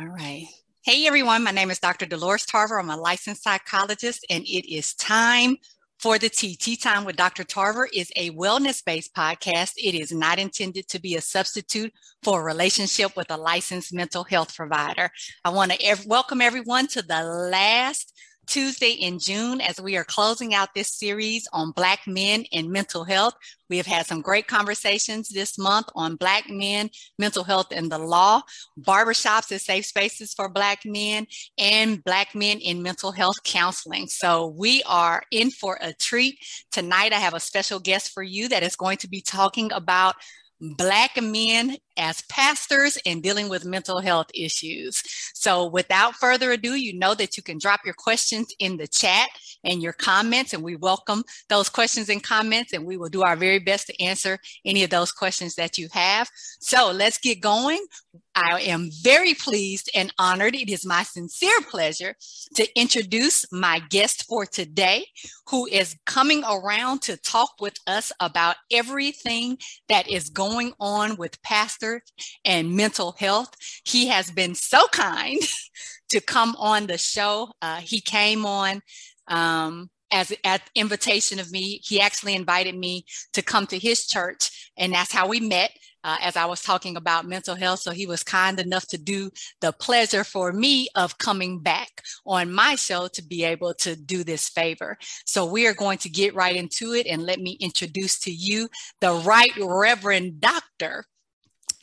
All right. Hey everyone, my name is Dr. Dolores Tarver. I'm a licensed psychologist, and it is time for the Tea. Tea Time with Dr. Tarver is a wellness based podcast. It is not intended to be a substitute for a relationship with a licensed mental health provider. I want to ev- welcome everyone to the last Tuesday in June as we are closing out this series on Black men and mental health. We have had some great conversations this month on Black men, mental health, and the law, barbershops as safe spaces for Black men, and Black men in mental health counseling. So we are in for a treat. Tonight, I have a special guest for you that is going to be talking about Black men as pastors and dealing with mental health issues. So, without further ado, you know that you can drop your questions in the chat and your comments, and we welcome those questions and comments, and we will do our very best to answer any of those questions that you have. So, let's get going. I am very pleased and honored. It is my sincere pleasure to introduce my guest for today, who is coming around to talk with us about everything that is going on with pastor and mental health. He has been so kind to come on the show. Uh, he came on um, as at invitation of me. He actually invited me to come to his church, and that's how we met uh, as I was talking about mental health. So he was kind enough to do the pleasure for me of coming back on my show to be able to do this favor. So we are going to get right into it and let me introduce to you the Right Reverend Doctor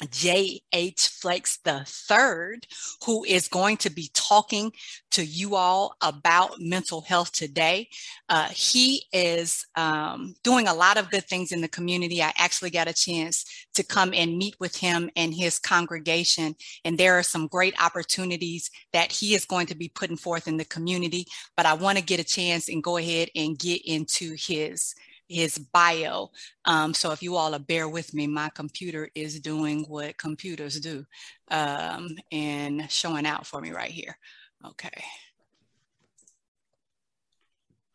J.H. Flex III, who is going to be talking to you all about mental health today. Uh, he is um, doing a lot of good things in the community. I actually got a chance to come and meet with him and his congregation, and there are some great opportunities that he is going to be putting forth in the community. But I want to get a chance and go ahead and get into his his bio. Um, so if you all are bear with me, my computer is doing what computers do um, and showing out for me right here. Okay.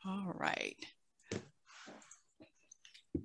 All right.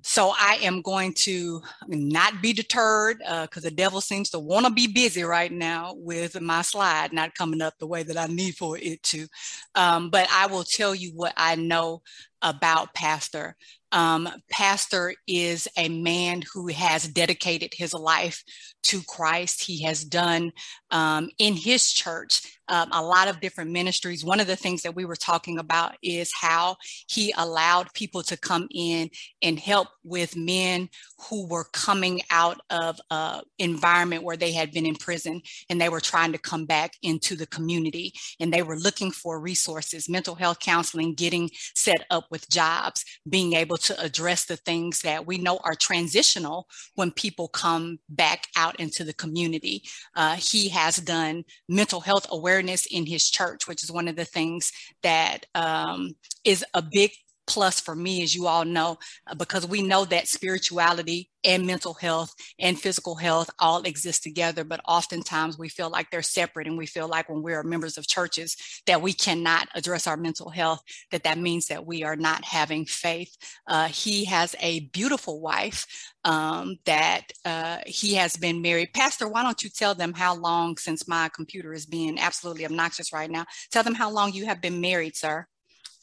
So I am going to not be deterred because uh, the devil seems to want to be busy right now with my slide not coming up the way that I need for it to. Um, but I will tell you what I know about Pastor um, pastor is a man who has dedicated his life to Christ. He has done um, in his church um, a lot of different ministries. One of the things that we were talking about is how he allowed people to come in and help with men who were coming out of an environment where they had been in prison and they were trying to come back into the community and they were looking for resources, mental health counseling, getting set up with jobs, being able to address the things that we know are transitional when people come back out into the community. Uh, he has done mental health awareness in his church, which is one of the things that um, is a big plus for me, as you all know, uh, because we know that spirituality and mental health and physical health all exist together. But oftentimes we feel like they're separate, and we feel like when we're members of churches that we cannot address our mental health, that that means that we are not having faith. Uh, he has a beautiful wife um, that uh, he has been married. Pastor, why don't you tell them how long, since my computer is being absolutely obnoxious right now, tell them how long you have been married, sir?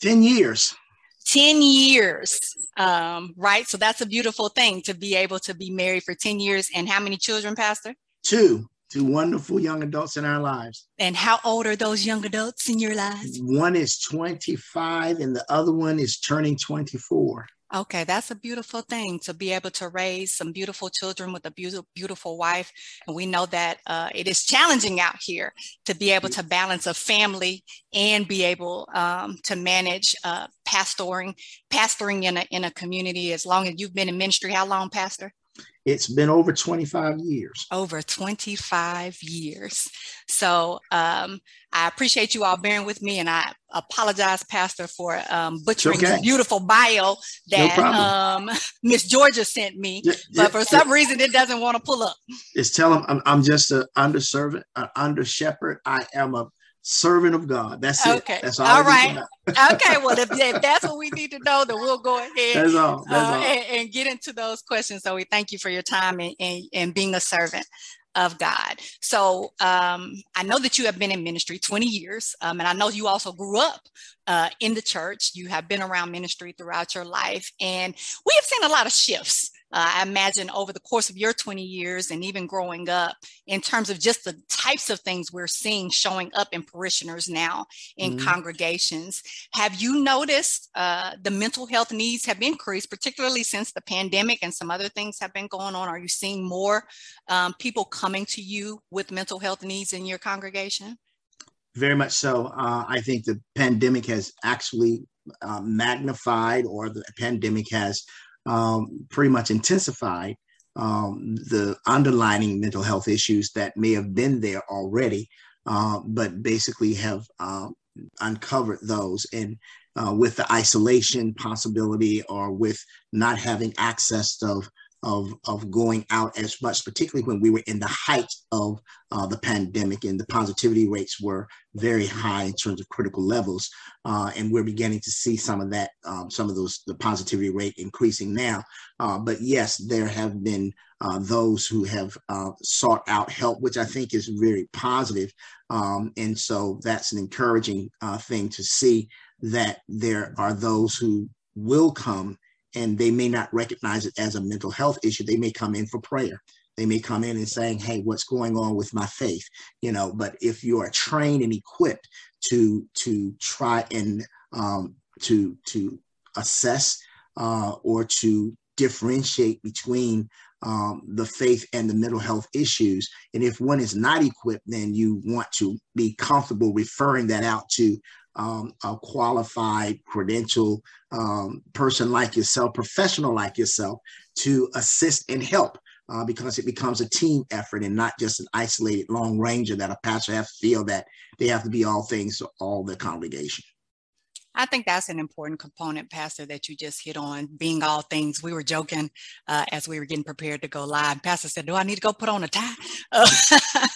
10 years. 10 years, um, right? So that's a beautiful thing to be able to be married for 10 years. And how many children, Pastor? Two, two wonderful young adults in our lives. And how old are those young adults in your lives? One is 25 and the other one is turning 24. Okay, that's a beautiful thing to be able to raise some beautiful children with a beautiful, beautiful wife. And we know that uh, it is challenging out here to be able to balance a family and be able um, to manage uh, pastoring, pastoring in a in a community. As long as you've been in ministry, how long, Pastor? It's been over 25 years. Over 25 years. So um, I appreciate you all bearing with me, and I apologize, Pastor, for um, butchering okay. the beautiful bio that no um, Miss Georgia sent me. Yeah, yeah, but for some yeah. reason, it doesn't want to pull up. It's tell them I'm, I'm just an under servant, an under shepherd. I am a servant of God. That's it. Okay. That's all. All right. okay. Well, if, if, that's what we need to know, then we'll go ahead. That's all. That's uh, all. And, and, get into those questions. So we thank you for your time and, and, and being a servant of God. So um, I know that you have been in ministry 20 years, um, and I know you also grew up uh, in the church. You have been around ministry throughout your life, and we have seen a lot of shifts uh, I imagine over the course of your 20 years and even growing up, in terms of just the types of things we're seeing showing up in parishioners now in mm-hmm. congregations, have you noticed uh, the mental health needs have increased, particularly since the pandemic and some other things have been going on? Are you seeing more um, people coming to you with mental health needs in your congregation? Very much so. Uh, I think the pandemic has actually uh, magnified, or the pandemic has um, pretty much intensified um, the underlining mental health issues that may have been there already, uh, but basically have uh, uncovered those. And uh, with the isolation possibility or with not having access of of of going out as much, particularly when we were in the height of uh, the pandemic and the positivity rates were very high in terms of critical levels, uh, and we're beginning to see some of that, um, some of those the positivity rate increasing now. Uh, but yes, there have been uh, those who have uh, sought out help, which I think is very positive. Um, and so that's an encouraging uh, thing to see that there are those who will come and they may not recognize it as a mental health issue. They may come in for prayer. They may come in and saying, "Hey, what's going on with my faith?" You know. But if you are trained and equipped to to try and um, to to assess uh, or to differentiate between um, the faith and the mental health issues. And if one is not equipped, then you want to be comfortable referring that out to um, a qualified, credential um, person like yourself, professional like yourself, to assist and help. Uh, because it becomes a team effort and not just an isolated lone ranger that a pastor has to feel that they have to be all things to all the congregation. I think that's an important component, Pastor, that you just hit on being all things. We were joking uh, as we were getting prepared to go live. Pastor said, Do I need to go put on a tie?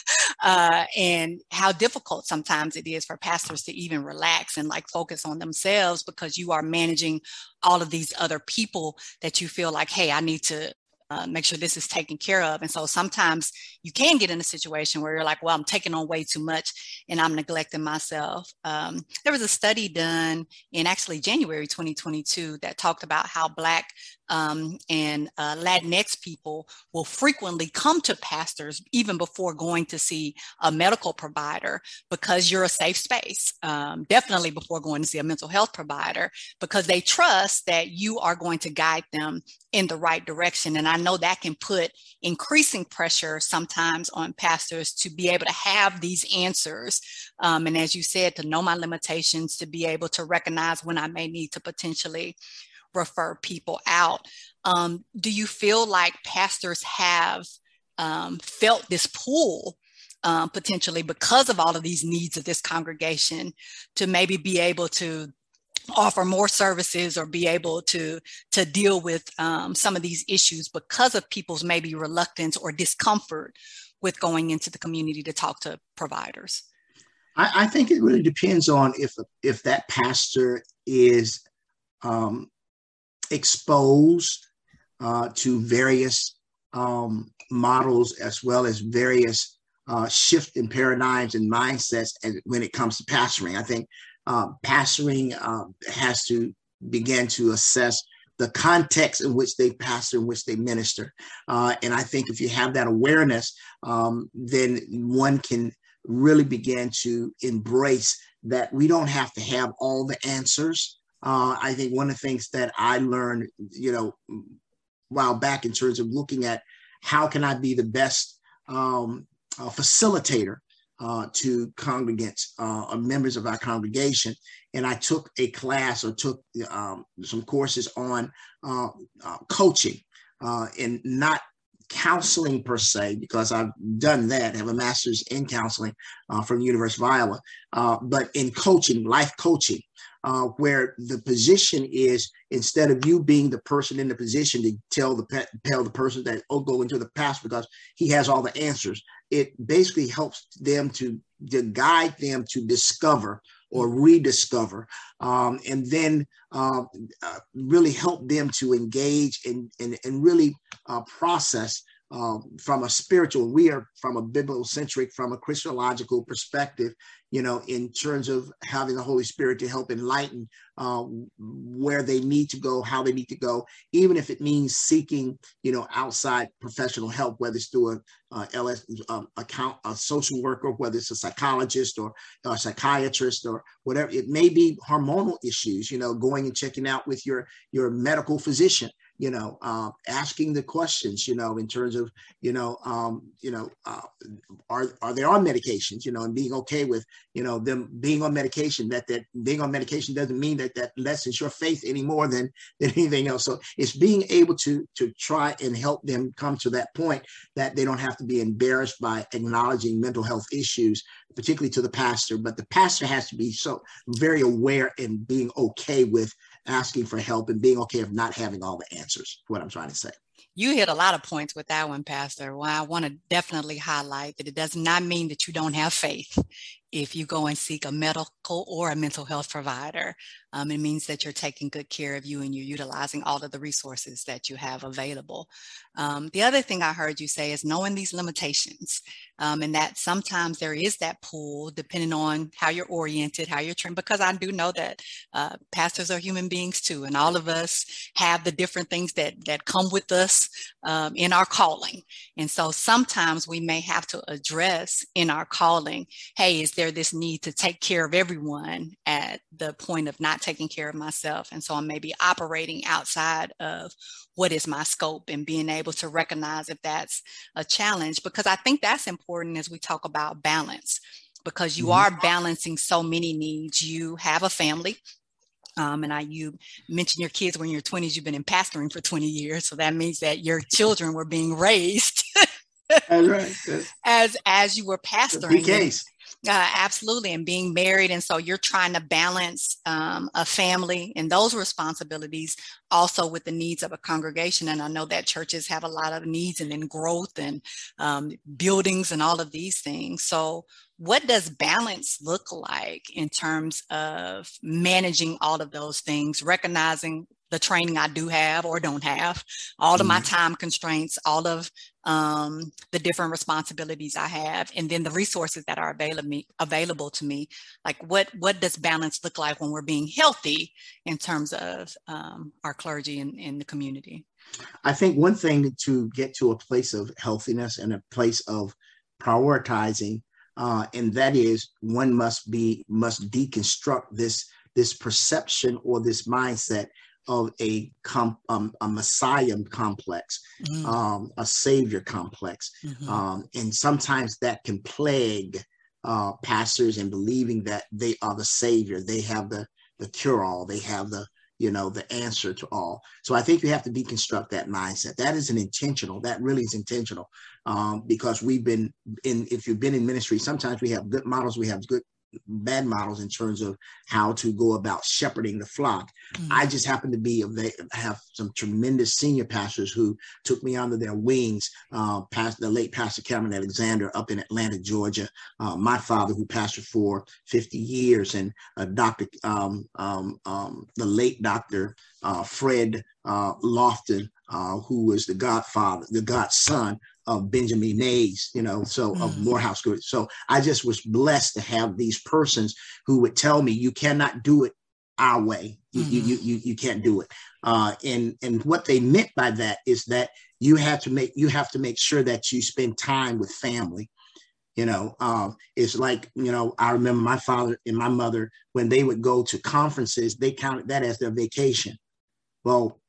uh, and how difficult sometimes it is for pastors to even relax and like focus on themselves because you are managing all of these other people that you feel like, hey, I need to uh, make sure this is taken care of. And so sometimes you can get in a situation where you're like, well, I'm taking on way too much and I'm neglecting myself. Um, there was a study done in actually January 2022 that talked about how Black um, and uh, Latinx people will frequently come to pastors even before going to see a medical provider because you're a safe space. Um, definitely before going to see a mental health provider because they trust that you are going to guide them in the right direction. And I know that can put increasing pressure sometimes on pastors to be able to have these answers. Um, and as you said, to know my limitations, to be able to recognize when I may need to potentially refer people out. Um, do you feel like pastors have um, felt this pull um, potentially because of all of these needs of this congregation to maybe be able to offer more services or be able to to deal with um, some of these issues because of people's maybe reluctance or discomfort with going into the community to talk to providers i, I think it really depends on if if that pastor is um, exposed uh, to various um, models as well as various uh, shift in paradigms and mindsets and when it comes to pastoring. I think uh, pastoring uh, has to begin to assess the context in which they pastor, in which they minister. Uh, and I think if you have that awareness, um, then one can really begin to embrace that we don't have to have all the answers. Uh, I think one of the things that I learned, you know, while back in terms of looking at how can I be the best um, uh, facilitator uh, to congregants uh, or members of our congregation. And I took a class or took um, some courses on uh, uh, coaching and not counseling per se, because I've done that, I have a master's in counseling uh, from University of Iowa, uh, but in coaching, life coaching uh, where the position is instead of you being the person in the position to tell the tell the person that oh go into the past because he has all the answers. It basically helps them to to guide them to discover or rediscover, um, and then um, uh, really help them to engage and and, and really uh, process um, from a spiritual, we are from a biblical-centric, from a Christological perspective, you know, in terms of having the Holy Spirit to help enlighten uh, where they need to go, how they need to go, even if it means seeking, you know, outside professional help, whether it's through a, LS um, a social worker, whether it's a psychologist or a psychiatrist or whatever. It may be hormonal issues, you know, going and checking out with your your medical physician you know, uh, asking the questions, you know, in terms of, you know, um, you know, uh, are are they on medications, you know, and being okay with, you know, them being on medication. That that being on medication doesn't mean that that lessens your faith any more than than anything else. So it's being able to to try and help them come to that point that they don't have to be embarrassed by acknowledging mental health issues, particularly to the pastor. But the pastor has to be so very aware and being okay with asking for help and being okay of not having all the answers, what I'm trying to say. You hit a lot of points with that one, Pastor. Well, I want to definitely highlight that it does not mean that you don't have faith if you go and seek a medical or a mental health provider. Um, it means that you're taking good care of you and you're utilizing all of the resources that you have available. Um, the other thing I heard you say is knowing these limitations um, and that sometimes there is that pull depending on how you're oriented, how you're trained, because I do know that uh, pastors are human beings too, and all of us have the different things that, that come with us um, in our calling. And so sometimes we may have to address in our calling, hey, is there this need to take care of everyone at the point of not taking care of myself. And so I'm maybe operating outside of what is my scope and being able to recognize if that's a challenge, because I think that's important as we talk about balance, because you mm-hmm. are balancing so many needs. You have a family, um, and I, you mentioned your kids when you're 20s, you've been in pastoring for 20 years. So that means that your children were being raised right. as, as you were pastoring. case. Uh, absolutely. And being married. And so you're trying to balance um, a family and those responsibilities also with the needs of a congregation. And I know that churches have a lot of needs and then growth and um, buildings and all of these things. So, what does balance look like in terms of managing all of those things, recognizing the training I do have or don't have, all of my mm-hmm. time constraints, all of um, the different responsibilities I have, and then the resources that are available me, available to me. Like what what does balance look like when we're being healthy in terms of um, our clergy and in the community? I think one thing to get to a place of healthiness and a place of prioritizing, uh, and that is one must be must deconstruct this this perception or this mindset of a comp, um, a messiah complex, mm-hmm. um, a savior complex, mm-hmm. um, and sometimes that can plague uh, pastors in believing that they are the savior. They have the the cure all. They have the you know the answer to all. So I think you have to deconstruct that mindset. That is an intentional. That really is intentional um, because we've been in. If you've been in ministry, sometimes we have good models. We have good bad models in terms of how to go about shepherding the flock. Mm-hmm. I just happen to be have some tremendous senior pastors who took me under their wings. Uh, past the late Pastor Cameron Alexander up in Atlanta, Georgia. Uh, my father, who pastored for 50 years, and uh, Doctor um, um, um, the late Doctor uh, Fred uh, Lofton, uh, who was the godfather, the godson of Benjamin Mays, you know, so mm. of Morehouse Group. So I just was blessed to have these persons who would tell me, you cannot do it our way. You, mm-hmm. you, you, you can't do it. Uh, and, and what they meant by that is that you have to make, you have to make sure that you spend time with family. You know, um, it's like, you know, I remember my father and my mother, when they would go to conferences, they counted that as their vacation. Well,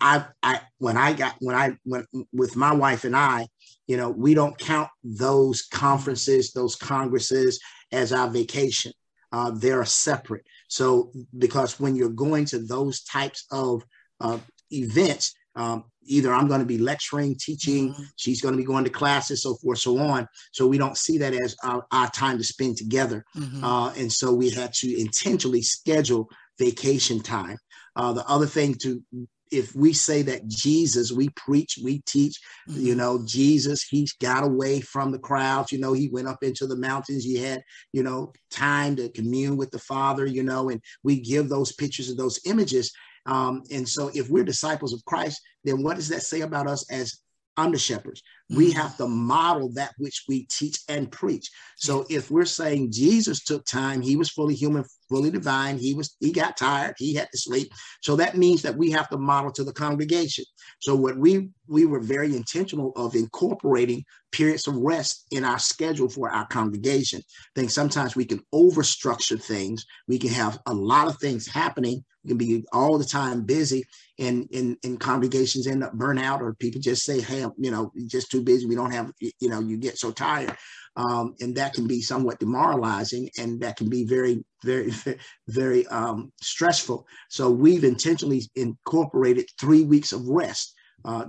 I, I when I got when I went with my wife and I, you know, we don't count those conferences, those congresses as our vacation. Uh, they're separate. So because when you're going to those types of uh, events, um, either I'm going to be lecturing, teaching, mm-hmm. she's going to be going to classes, so forth, so on. So we don't see that as our, our time to spend together. Mm-hmm. Uh, and so we had to intentionally schedule vacation time. Uh, the other thing to if we say that Jesus, we preach, we teach, mm-hmm. you know, Jesus, he got away from the crowds, you know, he went up into the mountains, he had, you know, time to commune with the Father, you know, and we give those pictures and those images. Um, and so if we're disciples of Christ, then what does that say about us as under shepherds? we have to model that which we teach and preach. So if we're saying Jesus took time, he was fully human, fully divine, he was he got tired, he had to sleep. So that means that we have to model to the congregation. So what we we were very intentional of incorporating periods of rest in our schedule for our congregation. I think sometimes we can overstructure things. We can have a lot of things happening. We can be all the time busy and in, in congregations end up burnout or people just say, hey, you know, just too busy. We don't have, you know, you get so tired. Um, and that can be somewhat demoralizing and that can be very, very, very um, stressful. So we've intentionally incorporated three weeks of rest. Uh,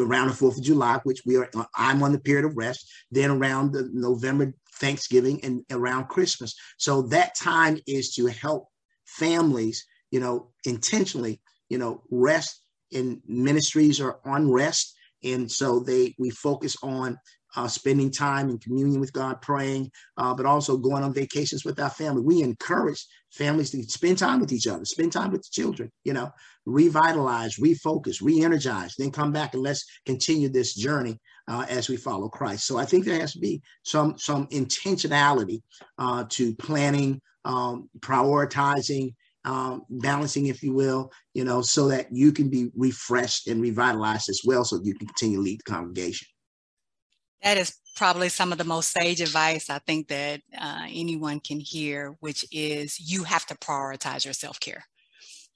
around the 4th of July, which we are, uh, I'm on the period of rest, then around the November Thanksgiving and around Christmas. So that time is to help families, you know, intentionally, you know, rest in ministries are on rest. And so they we focus on uh, spending time in communion with God, praying, uh, but also going on vacations with our family. We encourage families to spend time with each other, spend time with the children, you know, revitalize, refocus, re-energize, then come back and let's continue this journey uh, as we follow Christ. So I think there has to be some some intentionality uh, to planning, um, prioritizing, um, balancing, if you will, you know, so that you can be refreshed and revitalized as well, so you can continue to lead the congregation. That is probably some of the most sage advice I think that uh, anyone can hear, which is you have to prioritize your self care.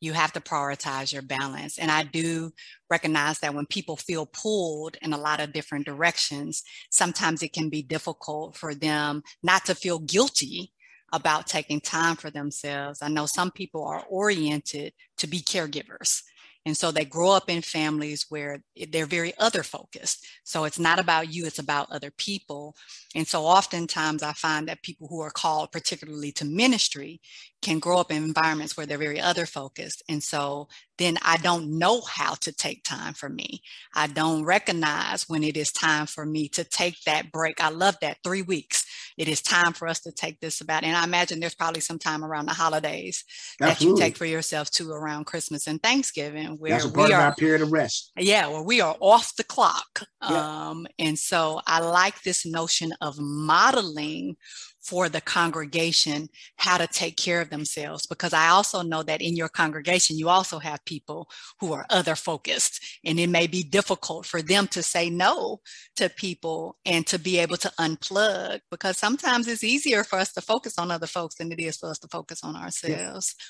You have to prioritize your balance. And I do recognize that when people feel pulled in a lot of different directions, sometimes it can be difficult for them not to feel guilty about taking time for themselves. I know some people are oriented to be caregivers. And so they grow up in families where they're very other focused. So it's not about you, it's about other people. And so oftentimes I find that people who are called particularly to ministry can grow up in environments where they're very other focused. And so then I don't know how to take time for me. I don't recognize when it is time for me to take that break. I love that three weeks it is time for us to take this about. And I imagine there's probably some time around the holidays Absolutely. that you take for yourself too around Christmas and Thanksgiving, where That's we are, of our period of rest. Yeah, where we are off the clock. Yeah. Um, and so I like this notion of modeling for the congregation how to take care of themselves because I also know that in your congregation you also have people who are other focused and it may be difficult for them to say no to people and to be able to unplug because sometimes it's easier for us to focus on other folks than it is for us to focus on ourselves. Yeah.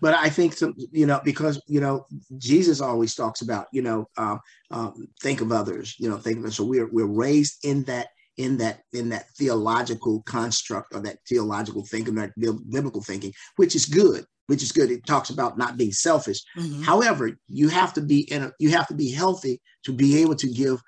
But I think some, you know, because you know, Jesus always talks about, you know, um, um, think of others, you know, think of us. So we're we're raised in that in that in that theological construct or that theological thinking, that biblical thinking, which is good, which is good. It talks about not being selfish. Mm-hmm. However, you have to be in a, you have to be healthy to be able to give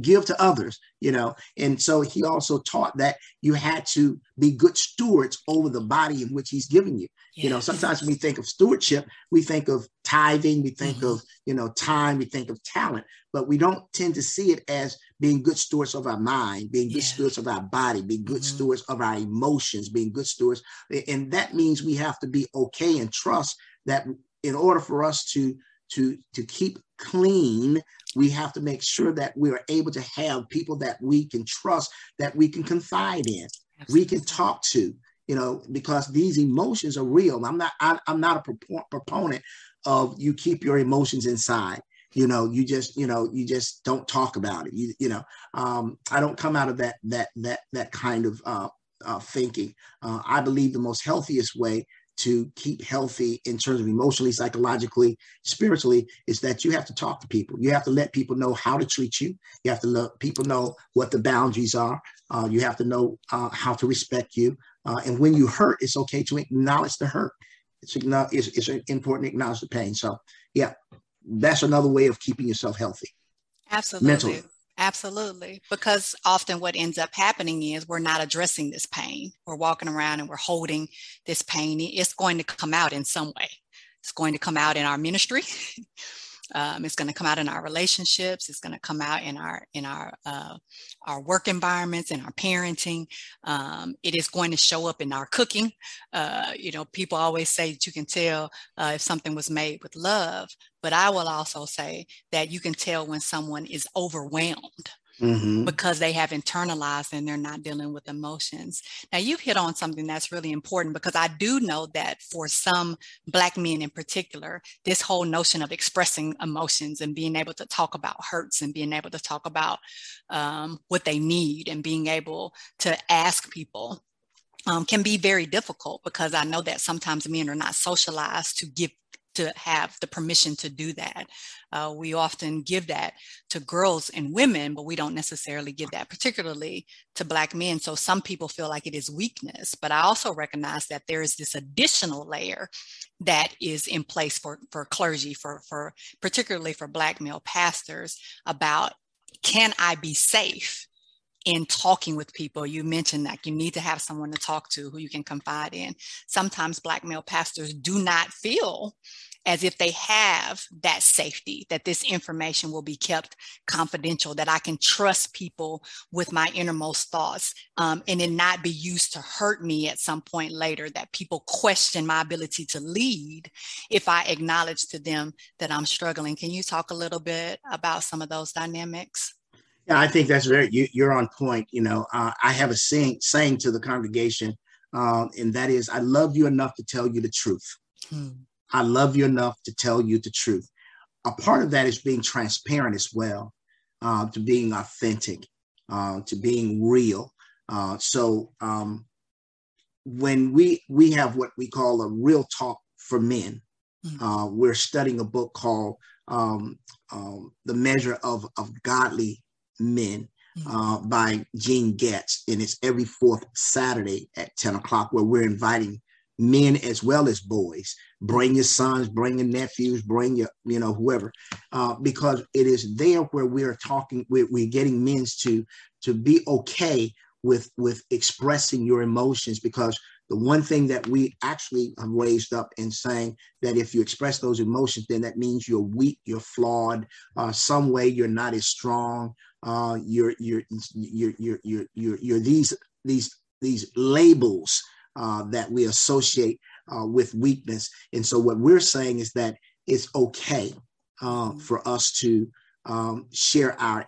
give to others you know and so he also taught that you had to be good stewards over the body in which he's given you yes. you know sometimes when we think of stewardship we think of tithing we think mm-hmm. of you know time we think of talent but we don't tend to see it as being good stewards of our mind being good stewards of our body being good mm-hmm. stewards of our emotions being good stewards and that means we have to be okay and trust that in order for us to to to keep clean we have to make sure that we are able to have people that we can trust that we can confide in Absolutely. we can talk to you know because these emotions are real i'm not I, am not a proponent of you keep your emotions inside you know you just you know you just don't talk about it you, you know um, i don't come out of that that that that kind of uh, uh, thinking uh, i believe the most healthiest way to keep healthy in terms of emotionally, psychologically, spiritually, is that you have to talk to people. You have to let people know how to treat you. You have to let people know what the boundaries are. Uh, you have to know uh, how to respect you. Uh, and when you hurt, it's okay to acknowledge the hurt. It's, it's, it's important to acknowledge the pain. So, yeah, that's another way of keeping yourself healthy. Absolutely. Mentally. Absolutely. Because often what ends up happening is we're not addressing this pain. We're walking around and we're holding this pain. It's going to come out in some way. It's going to come out in our ministry. Um, it's going to come out in our relationships. It's going to come out in our in our uh, our work environments, in our parenting. Um, it is going to show up in our cooking. Uh, you know, people always say that you can tell uh, if something was made with love, but I will also say that you can tell when someone is overwhelmed mm-hmm. because they have internalized and they're not dealing with emotions. Now, you've hit on something that's really important because I do know that for some Black men in particular, this whole notion of expressing emotions and being able to talk about hurts and being able to talk about um, what they need and being able to ask people um, can be very difficult because I know that sometimes men are not socialized to give to have the permission to do that. Uh, we often give that to girls and women, but we don't necessarily give that particularly to Black men. So some people feel like it is weakness, but I also recognize that there is this additional layer that is in place for, for clergy, for, for particularly for Black male pastors about can I be safe? In talking with people. You mentioned that you need to have someone to talk to who you can confide in. Sometimes Black male pastors do not feel as if they have that safety, that this information will be kept confidential, that I can trust people with my innermost thoughts um, and it not be used to hurt me at some point later, that people question my ability to lead if I acknowledge to them that I'm struggling. Can you talk a little bit about some of those dynamics? Yeah, I think that's very, you, are on point. You know, uh, I have a saying, saying to the congregation, uh, and that is, I love you enough to tell you the truth. Hmm. I love you enough to tell you the truth. A part of that is being transparent as well, uh, to being authentic, uh, to being real. Uh, so um, when we we have what we call a real talk for men, mm-hmm. we're studying a book called um, um, "The Measure of of Godly Men." Mm-hmm. Uh, by Gene Getz, and it's every fourth Saturday at 10 o'clock, where we're inviting men as well as boys. Bring your sons, bring your nephews, bring your, you know, whoever, uh, because it is there where we are talking, we're, we're getting men to to be okay with with expressing your emotions because the one thing that we actually have raised up in saying that if you express those emotions, then that means you're weak, you're flawed, uh, some way you're not as strong. Uh, you're, you're, you're, you're, you're, you're, you're these, these, these labels uh, that we associate uh, with weakness. And so, what we're saying is that it's okay uh, for us to um, share our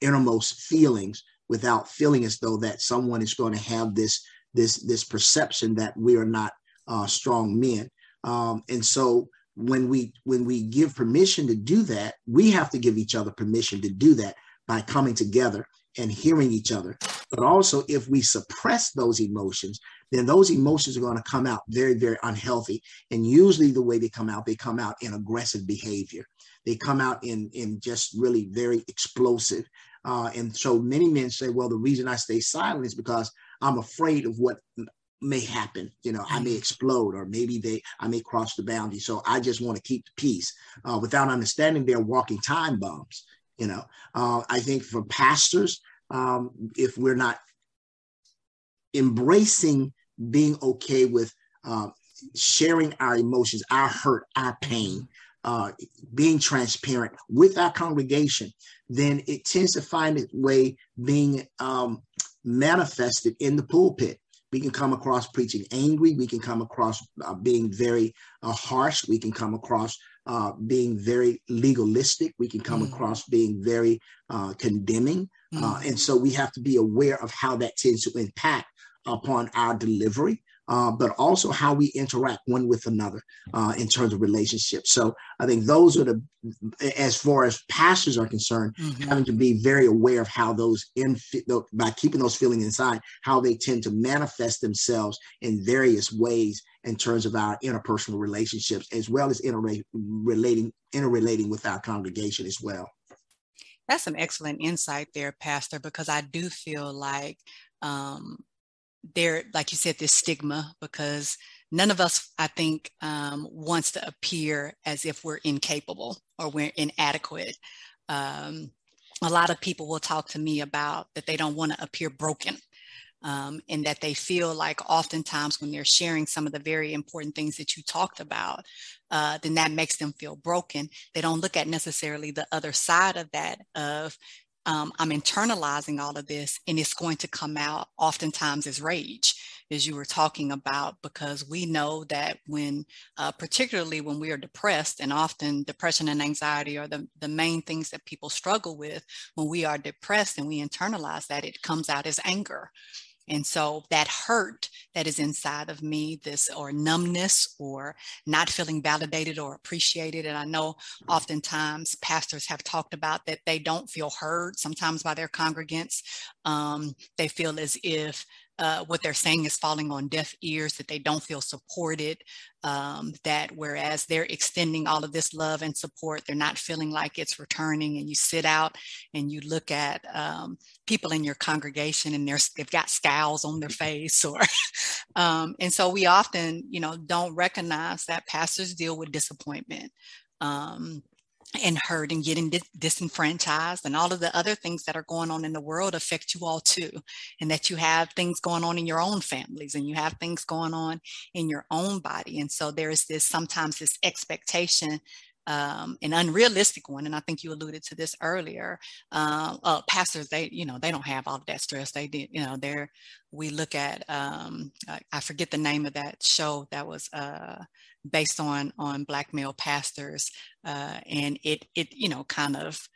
innermost feelings without feeling as though that someone is going to have this this this perception that we are not uh, strong men. Um, and so, when we when we give permission to do that, we have to give each other permission to do that by coming together and hearing each other. But also, if we suppress those emotions, then those emotions are going to come out very, very unhealthy. And usually, the way they come out, they come out in aggressive behavior. They come out in, in just really very explosive. Uh, and so many men say, well, the reason I stay silent is because I'm afraid of what may happen you know i may mm-hmm. explode or maybe they i may cross the boundary so i just want to keep the peace uh, without understanding they're walking time bombs you know, uh, I think for pastors, um, if we're not embracing being okay with uh, sharing our emotions, our hurt, our pain, uh, being transparent with our congregation, then it tends to find its way being um, manifested in the pulpit. We can come across preaching angry. We can come across uh, being very uh, harsh. We can come across uh, being very legalistic. We can come mm. across being very uh, condemning. Mm. Uh, and so we have to be aware of how that tends to impact upon our delivery uh, but also how we interact one with another uh, in terms of relationships. So I think those are the, as far as pastors are concerned, mm-hmm. having to be very aware of how those, in, by keeping those feelings inside, how they tend to manifest themselves in various ways in terms of our interpersonal relationships, as well as interrelating, interrelating with our congregation as well. That's some excellent insight there, Pastor, because I do feel like um, there, like you said, this stigma because none of us, I think, um, wants to appear as if we're incapable or we're inadequate. Um, a lot of people will talk to me about that they don't want to appear broken. um, and that they feel like oftentimes when they're sharing some of the very important things that you talked about, uh, then that makes them feel broken. They don't look at necessarily the other side of that of um, I'm internalizing all of this and it's going to come out oftentimes as rage, as you were talking about, because we know that when, uh, particularly when we are depressed, and often depression and anxiety are the, the main things that people struggle with, when we are depressed and we internalize that, it comes out as anger. And so that hurt that is inside of me, this or numbness or not feeling validated or appreciated. And I know oftentimes pastors have talked about that they don't feel heard sometimes by their congregants. Um, they feel as if uh, what they're saying is falling on deaf ears, that they don't feel supported, um, that whereas they're extending all of this love and support, they're not feeling like it's returning. And you sit out and you look at um, people in your congregation and they've got scowls on their face or, um, and so we often, you know, don't recognize that pastors deal with disappointment. Um, and hurt and getting dis- disenfranchised and all of the other things that are going on in the world affect you all too and that you have things going on in your own families and you have things going on in your own body. And so there's this sometimes this expectation um, an unrealistic one, and I think you alluded to this earlier. Uh, uh, pastors, they, you know, they don't have all of that stress. They did, you know, they're. We look at, um, I, I, forget the name of that show that was uh, based on on black male pastors, uh, and it, it, you know, kind of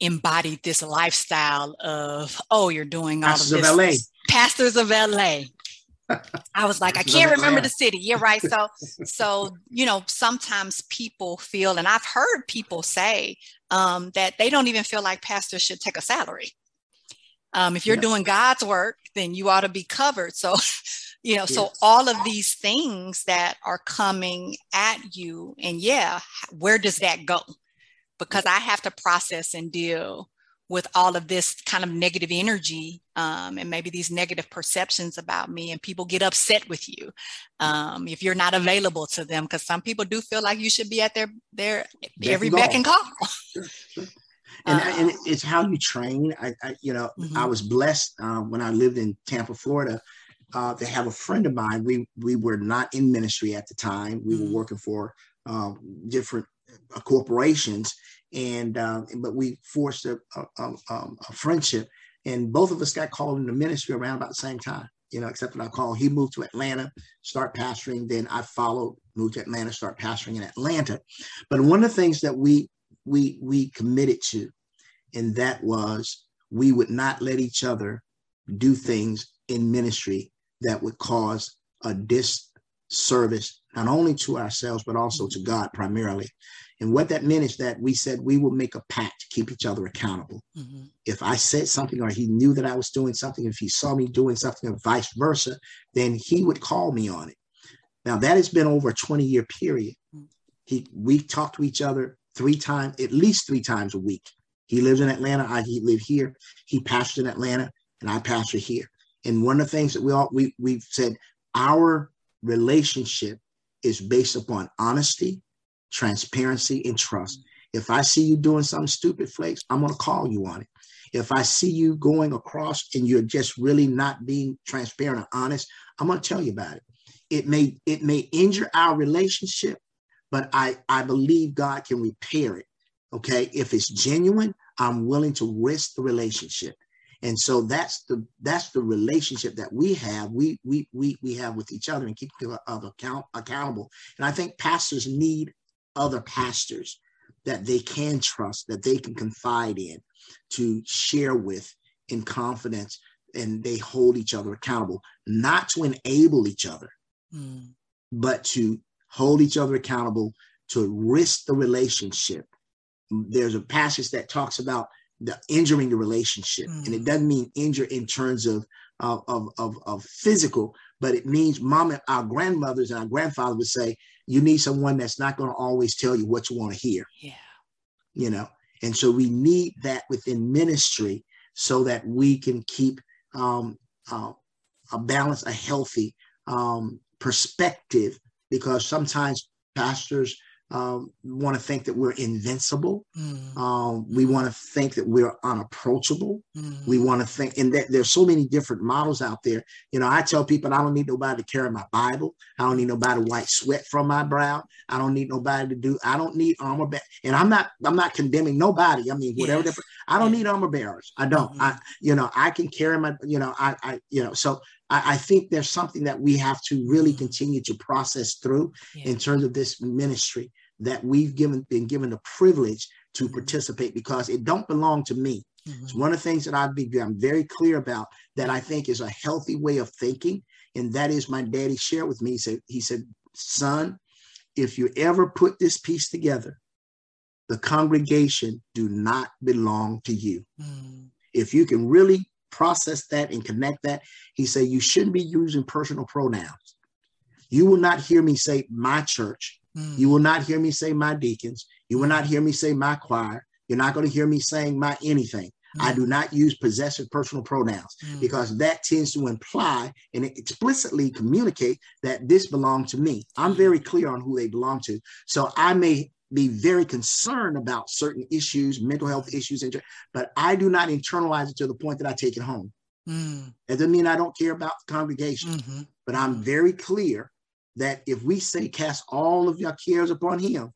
embodied this lifestyle of, oh, you're doing all pastors of this. Of LA. Pastors of LA. I was like, I can't remember the city. Yeah, right. So, so you know, sometimes people feel, and I've heard people say um, that they don't even feel like pastors should take a salary. Um, if you're yeah. doing God's work, then you ought to be covered. So, you know, yes. so all of these things that are coming at you, and yeah, where does that go? Because I have to process and deal with all of this kind of negative energy um, and maybe these negative perceptions about me and people get upset with you um, if you're not available to them because some people do feel like you should be at their their every beck and call sure, sure. And, uh, and, it's how you train I, I you know mm-hmm. i was blessed uh, when i lived in tampa florida uh, to have a friend of mine we we were not in ministry at the time we mm-hmm. were working for um, different corporations and uh, but we forced a, a, a, um, a, friendship and both of us got called into ministry around about the same time you know except that i called he moved to atlanta start pastoring then i followed moved to atlanta start pastoring in atlanta. But one of the things that we we we committed to and that was we would not let each other do things in ministry that would cause a disservice not only to ourselves but also to god primarily and what that meant is that we said we will make a pact to keep each other accountable. Mm-hmm. If I said something or he knew that I was doing something, if he saw me doing something or vice versa, then he would call me on it. Now that has been over a 20 year period. Mm-hmm. He we talked to each other three times, at least three times a week. He lives in Atlanta, I he live here. He pastors in Atlanta, and I pastor here. And one of the things that we all we we've said our relationship is based upon honesty, transparency, and trust. If I see you doing something stupid, Flakes, I'm going to call you on it. If I see you going across and you're just really not being transparent or honest, I'm going to tell you about it. It may it may injure our relationship, but I I believe God can repair it. Okay, if it's genuine, I'm willing to risk the relationship. And so that's the that's the relationship that we have. We we we we have with each other and keep people account, accountable. And I think pastors need other pastors that they can trust, that they can confide in, to share with in confidence, and they hold each other accountable, not to enable each other, mm. but to hold each other accountable, to risk the relationship. There's a passage that talks about the injuring the relationship, mm. and it hmm. doesn't mean injure in terms of, of of, of physical, but it means mom and our grandmothers and our grandfathers would say you need someone that's not going to always tell you what you want to hear. Yeah. You know, and so we need that within ministry so that we can keep um, uh, a balance, a healthy um, perspective, because sometimes pastors um, want to think that we're invincible. Mm. Um, we want to think that we're unapproachable. Mm. We want to think, and that there's so many different models out there. You know, I tell people I don't need nobody to carry my Bible. I don't need nobody to wipe sweat from my brow. I don't need nobody to do. I don't need armor bear. And I'm not. I'm not condemning nobody. I mean, whatever. Yes. I don't need armor bearers. I don't. Mm-hmm. I, you know, I can carry my. You know, I, I, you know, so I, I, think there's something that we have to really continue to process through yeah. in terms of this ministry that we've given been given the privilege to mm-hmm. participate because it don't belong to me. Mm-hmm. It's one of the things that I've I'm very clear about that I think is a healthy way of thinking, and that is my daddy shared with me. He said, he said, son, if you ever put this piece together, the congregation do not belong to you. Mm. If you can really process that and connect that. He said, You shouldn't be using personal pronouns. You will not hear me say my church. Mm. You will not hear me say my deacons. You will not hear me say my choir. You're not going to hear me saying my anything. Mm. I do not use possessive personal pronouns mm. because that tends to imply and explicitly communicate that this belongs to me. I'm very clear on who they belong to. So I may be very concerned about certain issues, mental health issues, but I do not internalize it to the point that I take it home. Mm. That doesn't mean I don't care about the congregation, mm-hmm. but I'm very clear that if we say cast all of your cares upon him,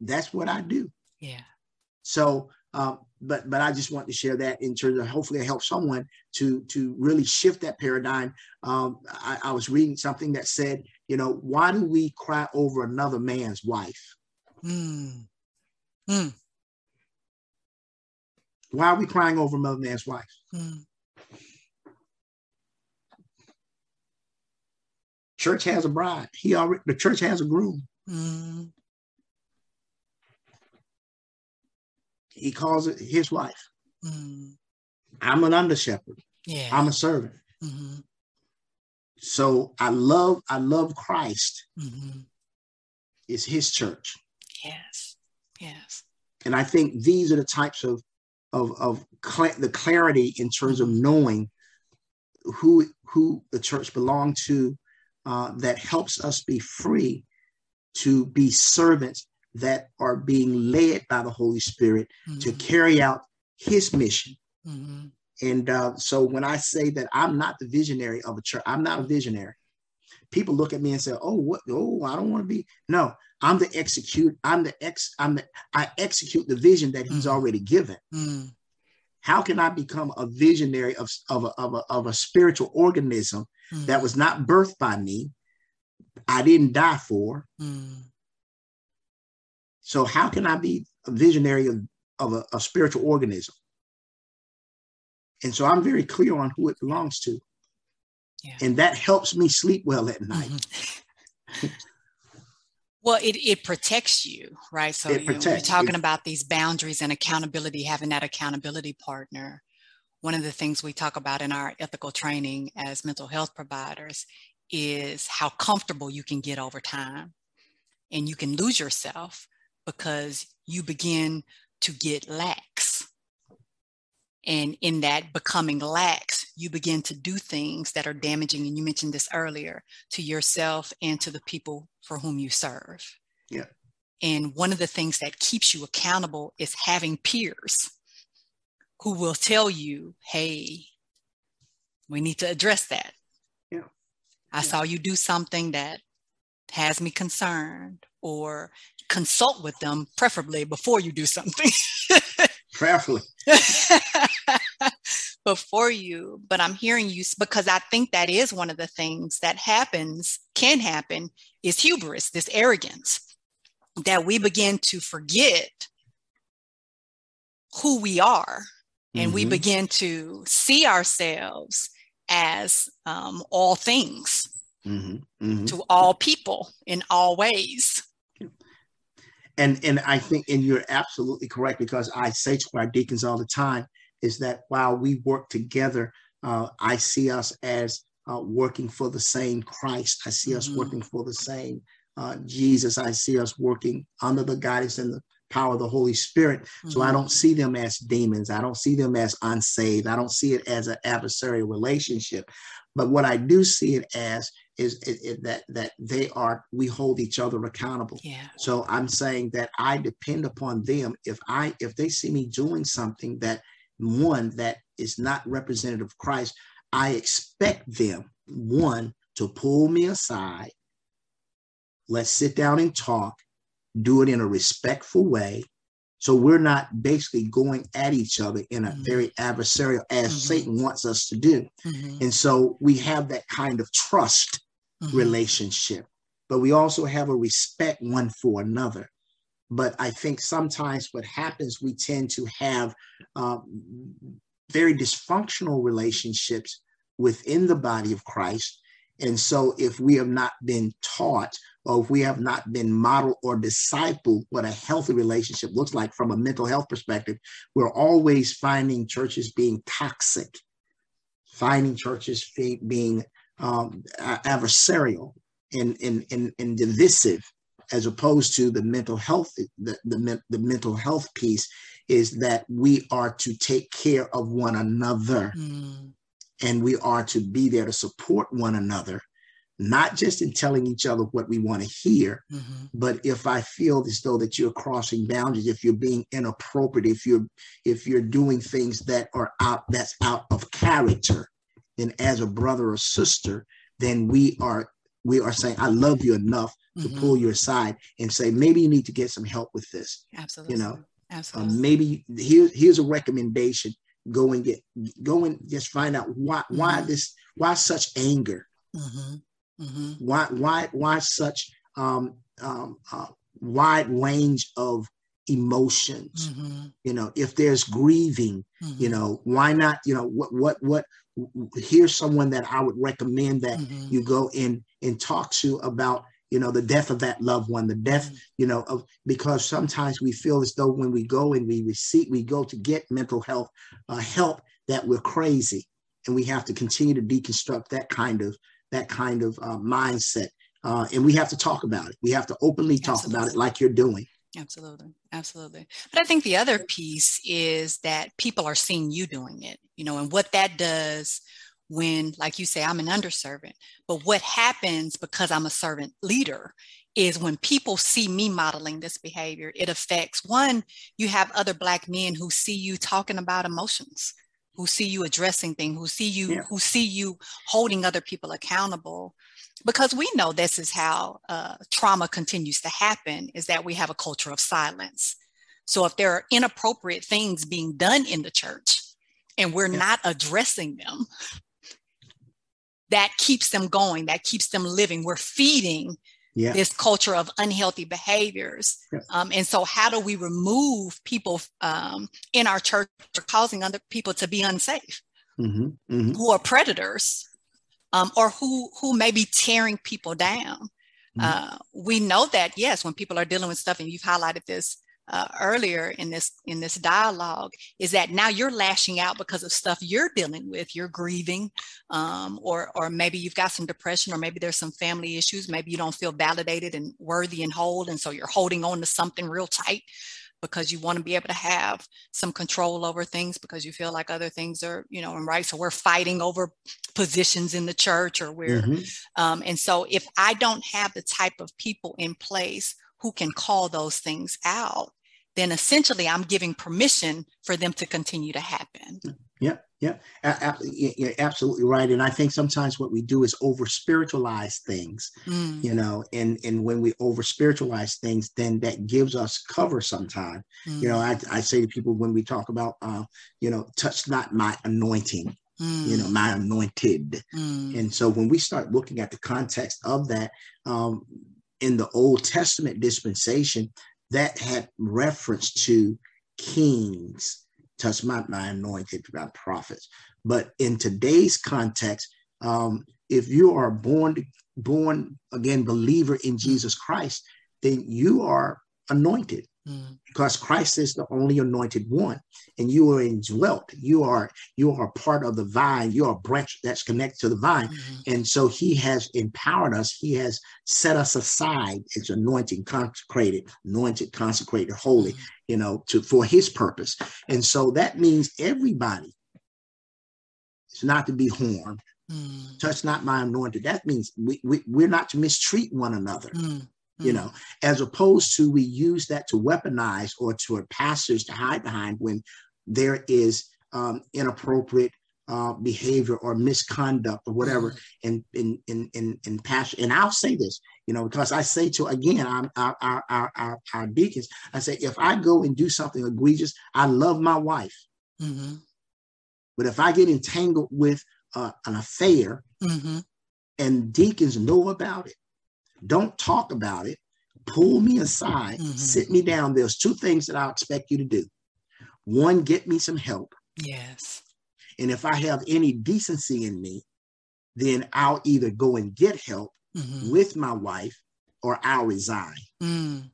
that's what I do. Yeah. So, um, but but I just want to share that in terms of hopefully it helps someone to to really shift that paradigm. Um, I, I was reading something that said you know, why do we cry over another man's wife? Mm. Mm. Why are we crying over another man's wife? Mm. Church has a bride. He already the church has a groom. Mm. He calls it his wife. Mm. I'm an under shepherd. Yeah. I'm a servant. Mm-hmm. So I love, I love Christ. Mm-hmm. It's his church. Yes. Yes. And I think these are the types of of of cl- the clarity in terms of knowing who who the church belonged to uh, that helps us be free to be servants that are being led by the Holy Spirit mm-hmm. to carry out His mission. Mm-hmm. And uh, so when I say that I'm not the visionary of a church, I'm not a visionary. People look at me and say, "Oh, what? Oh, I don't want to be." No, I'm the execute. I'm the ex. I'm the. I execute the vision that He's mm. already given. Mm. How can I become a visionary of of a, of a, of a spiritual organism that was not birthed by me? I didn't die for. Mm. So how can I be a visionary of, of a, a spiritual organism? And so I'm very clear on who it belongs to. Yeah. And that helps me sleep well at night. Mm-hmm. well, it, it protects you, right? So you are talking it, about these boundaries and accountability, having that accountability partner. One of the things we talk about in our ethical training as mental health providers is how comfortable you can get over time. And you can lose yourself because you begin to get lax and in that becoming lax, you begin to do things that are damaging. And you mentioned this earlier to yourself and to the people for whom you serve. Yeah. And one of the things that keeps you accountable is having peers who will tell you, hey, we need to address that. Yeah. I yeah. saw you do something that has me concerned, or consult with them, preferably before you do something. prayerfully before you but i'm hearing you because i think that is one of the things that happens can happen is hubris this arrogance that we begin to forget who we are and mm-hmm. we begin to see ourselves as um, all things mm-hmm. Mm-hmm. to all people in all ways and and I think and you're absolutely correct because I say to our deacons all the time is that while we work together, uh, I see us as uh, working for the same Christ. I see us mm-hmm. working for the same uh, Jesus. I see us working under the guidance and the power of the Holy Spirit. Mm-hmm. So I mm-hmm. don't see them as demons. I don't see them as unsaved. I don't see it as an adversarial relationship. But what I do see it as is, is, is, that that they are we hold each other accountable yeah so i'm saying that i depend upon them if i if they see me doing something that one that is not representative of christ i expect them one to pull me aside let's sit down and talk do it in a respectful way so we're not basically going at each other in a mm-hmm. very adversarial as mm-hmm. Satan wants us to do. Mm-hmm. And so we have that kind of trust mm-hmm. relationship, but we also have a respect one for another. But I think sometimes what happens, we tend to have uh, very dysfunctional relationships within the body of Christ. And so if we have not been taught or if we have not been modeled or discipled what a healthy relationship looks like from a mental health perspective, we're always finding churches being toxic, finding churches being um, adversarial and, and, and, and divisive as opposed to the mental health the, the, the mental health piece is that we are to take care of one another mm. and we are to be there to support one another not just in telling each other what we want to hear, mm-hmm. but if I feel as though that you're crossing boundaries, if you're being inappropriate, if you're if you're doing things that are out that's out of character, then as a brother or sister, then we are we are saying, I love you enough to mm-hmm. pull you aside and say, maybe you need to get some help with this. Absolutely. You know, absolutely. Um, maybe here, here's a recommendation. Go and get go and just find out why mm-hmm. why this why such anger. Mm-hmm. Mm-hmm. Why, why, why such um, um, uh, wide range of emotions? Mm-hmm. You know, if there's grieving, mm-hmm. you know, why not? You know, what, what, what? Here's someone that I would recommend that mm-hmm. you go in and talk to about you know the death of that loved one the death mm-hmm. you know of because sometimes we feel as though when we go and we receive we go to get mental health uh, help that we're crazy and we have to continue to deconstruct that kind of that kind of uh, mindset. Uh, and we have to talk about it. We have to openly talk Absolutely. about it like you're doing. Absolutely. Absolutely. But I think the other piece is that people are seeing you doing it, you know, and what that does when, like you say, I'm an underservant. But what happens because I'm a servant leader is when people see me modeling this behavior, it affects one, you have other Black men who see you talking about emotions who see you addressing things, who see you, yeah. who see you holding other people accountable. Because we know this is how uh, trauma continues to happen, is that we have a culture of silence. So if there are inappropriate things being done in the church and we're yeah. not addressing them, that keeps them going, that keeps them living. We're feeding yeah. this culture of unhealthy behaviors. Yeah. Um, and so, how do we remove people um, in our church causing other people to be unsafe, mm-hmm. Mm-hmm. who are predators, um, or who who may be tearing people down? Mm-hmm. Uh, we know that yes, when people are dealing with stuff, and you've highlighted this uh, earlier in this in this dialogue is that now you're lashing out because of stuff you're dealing with you're grieving um, or or maybe you've got some depression or maybe there's some family issues maybe you don't feel validated and worthy and whole and so you're holding on to something real tight because you want to be able to have some control over things because you feel like other things are you know and right so we're fighting over positions in the church or we're mm-hmm. um, and so if i don't have the type of people in place who can call those things out, then essentially I'm giving permission for them to continue to happen. Yeah, yeah, you're absolutely right. And I think sometimes what we do is over spiritualize things, mm. you know, and and when we over spiritualize things, then that gives us cover. Sometimes, mm. you know, I, I say to people when we talk about, uh, you know, touch not my anointing. Mm. you know my anointed mm. and so when we start looking at the context of that um, in the Old Testament dispensation, that had reference to kings, touch my, my anointed by prophets. But in today's context, um, if you are born born again believer in Jesus Christ, then you are anointed mm. because Christ is the only anointed one, and you are indwelt. You are you are part of the vine. You are a branch that's connected to the vine, mm-hmm. and so He has empowered us. He has set us aside. It's anointing, consecrated, anointed, consecrated, holy. Mm-hmm. You know, to for His purpose, and so that means everybody is not to be harmed Mm. Touch not my anointed. That means we, we, we're not to mistreat one another. Mm. You know, as opposed to we use that to weaponize or to our pastors to hide behind when there is um, inappropriate uh, behavior or misconduct or whatever mm. in, in in in in passion. And I'll say this, you know, because I say to again our our, our our our deacons, I say if I go and do something egregious, I love my wife. Mm-hmm. But if I get entangled with uh, an affair mm-hmm. and deacons know about it, don't talk about it, pull me aside, mm-hmm. sit me down. There's two things that I expect you to do. One, get me some help. Yes. And if I have any decency in me, then I'll either go and get help mm-hmm. with my wife or I'll resign. Mm.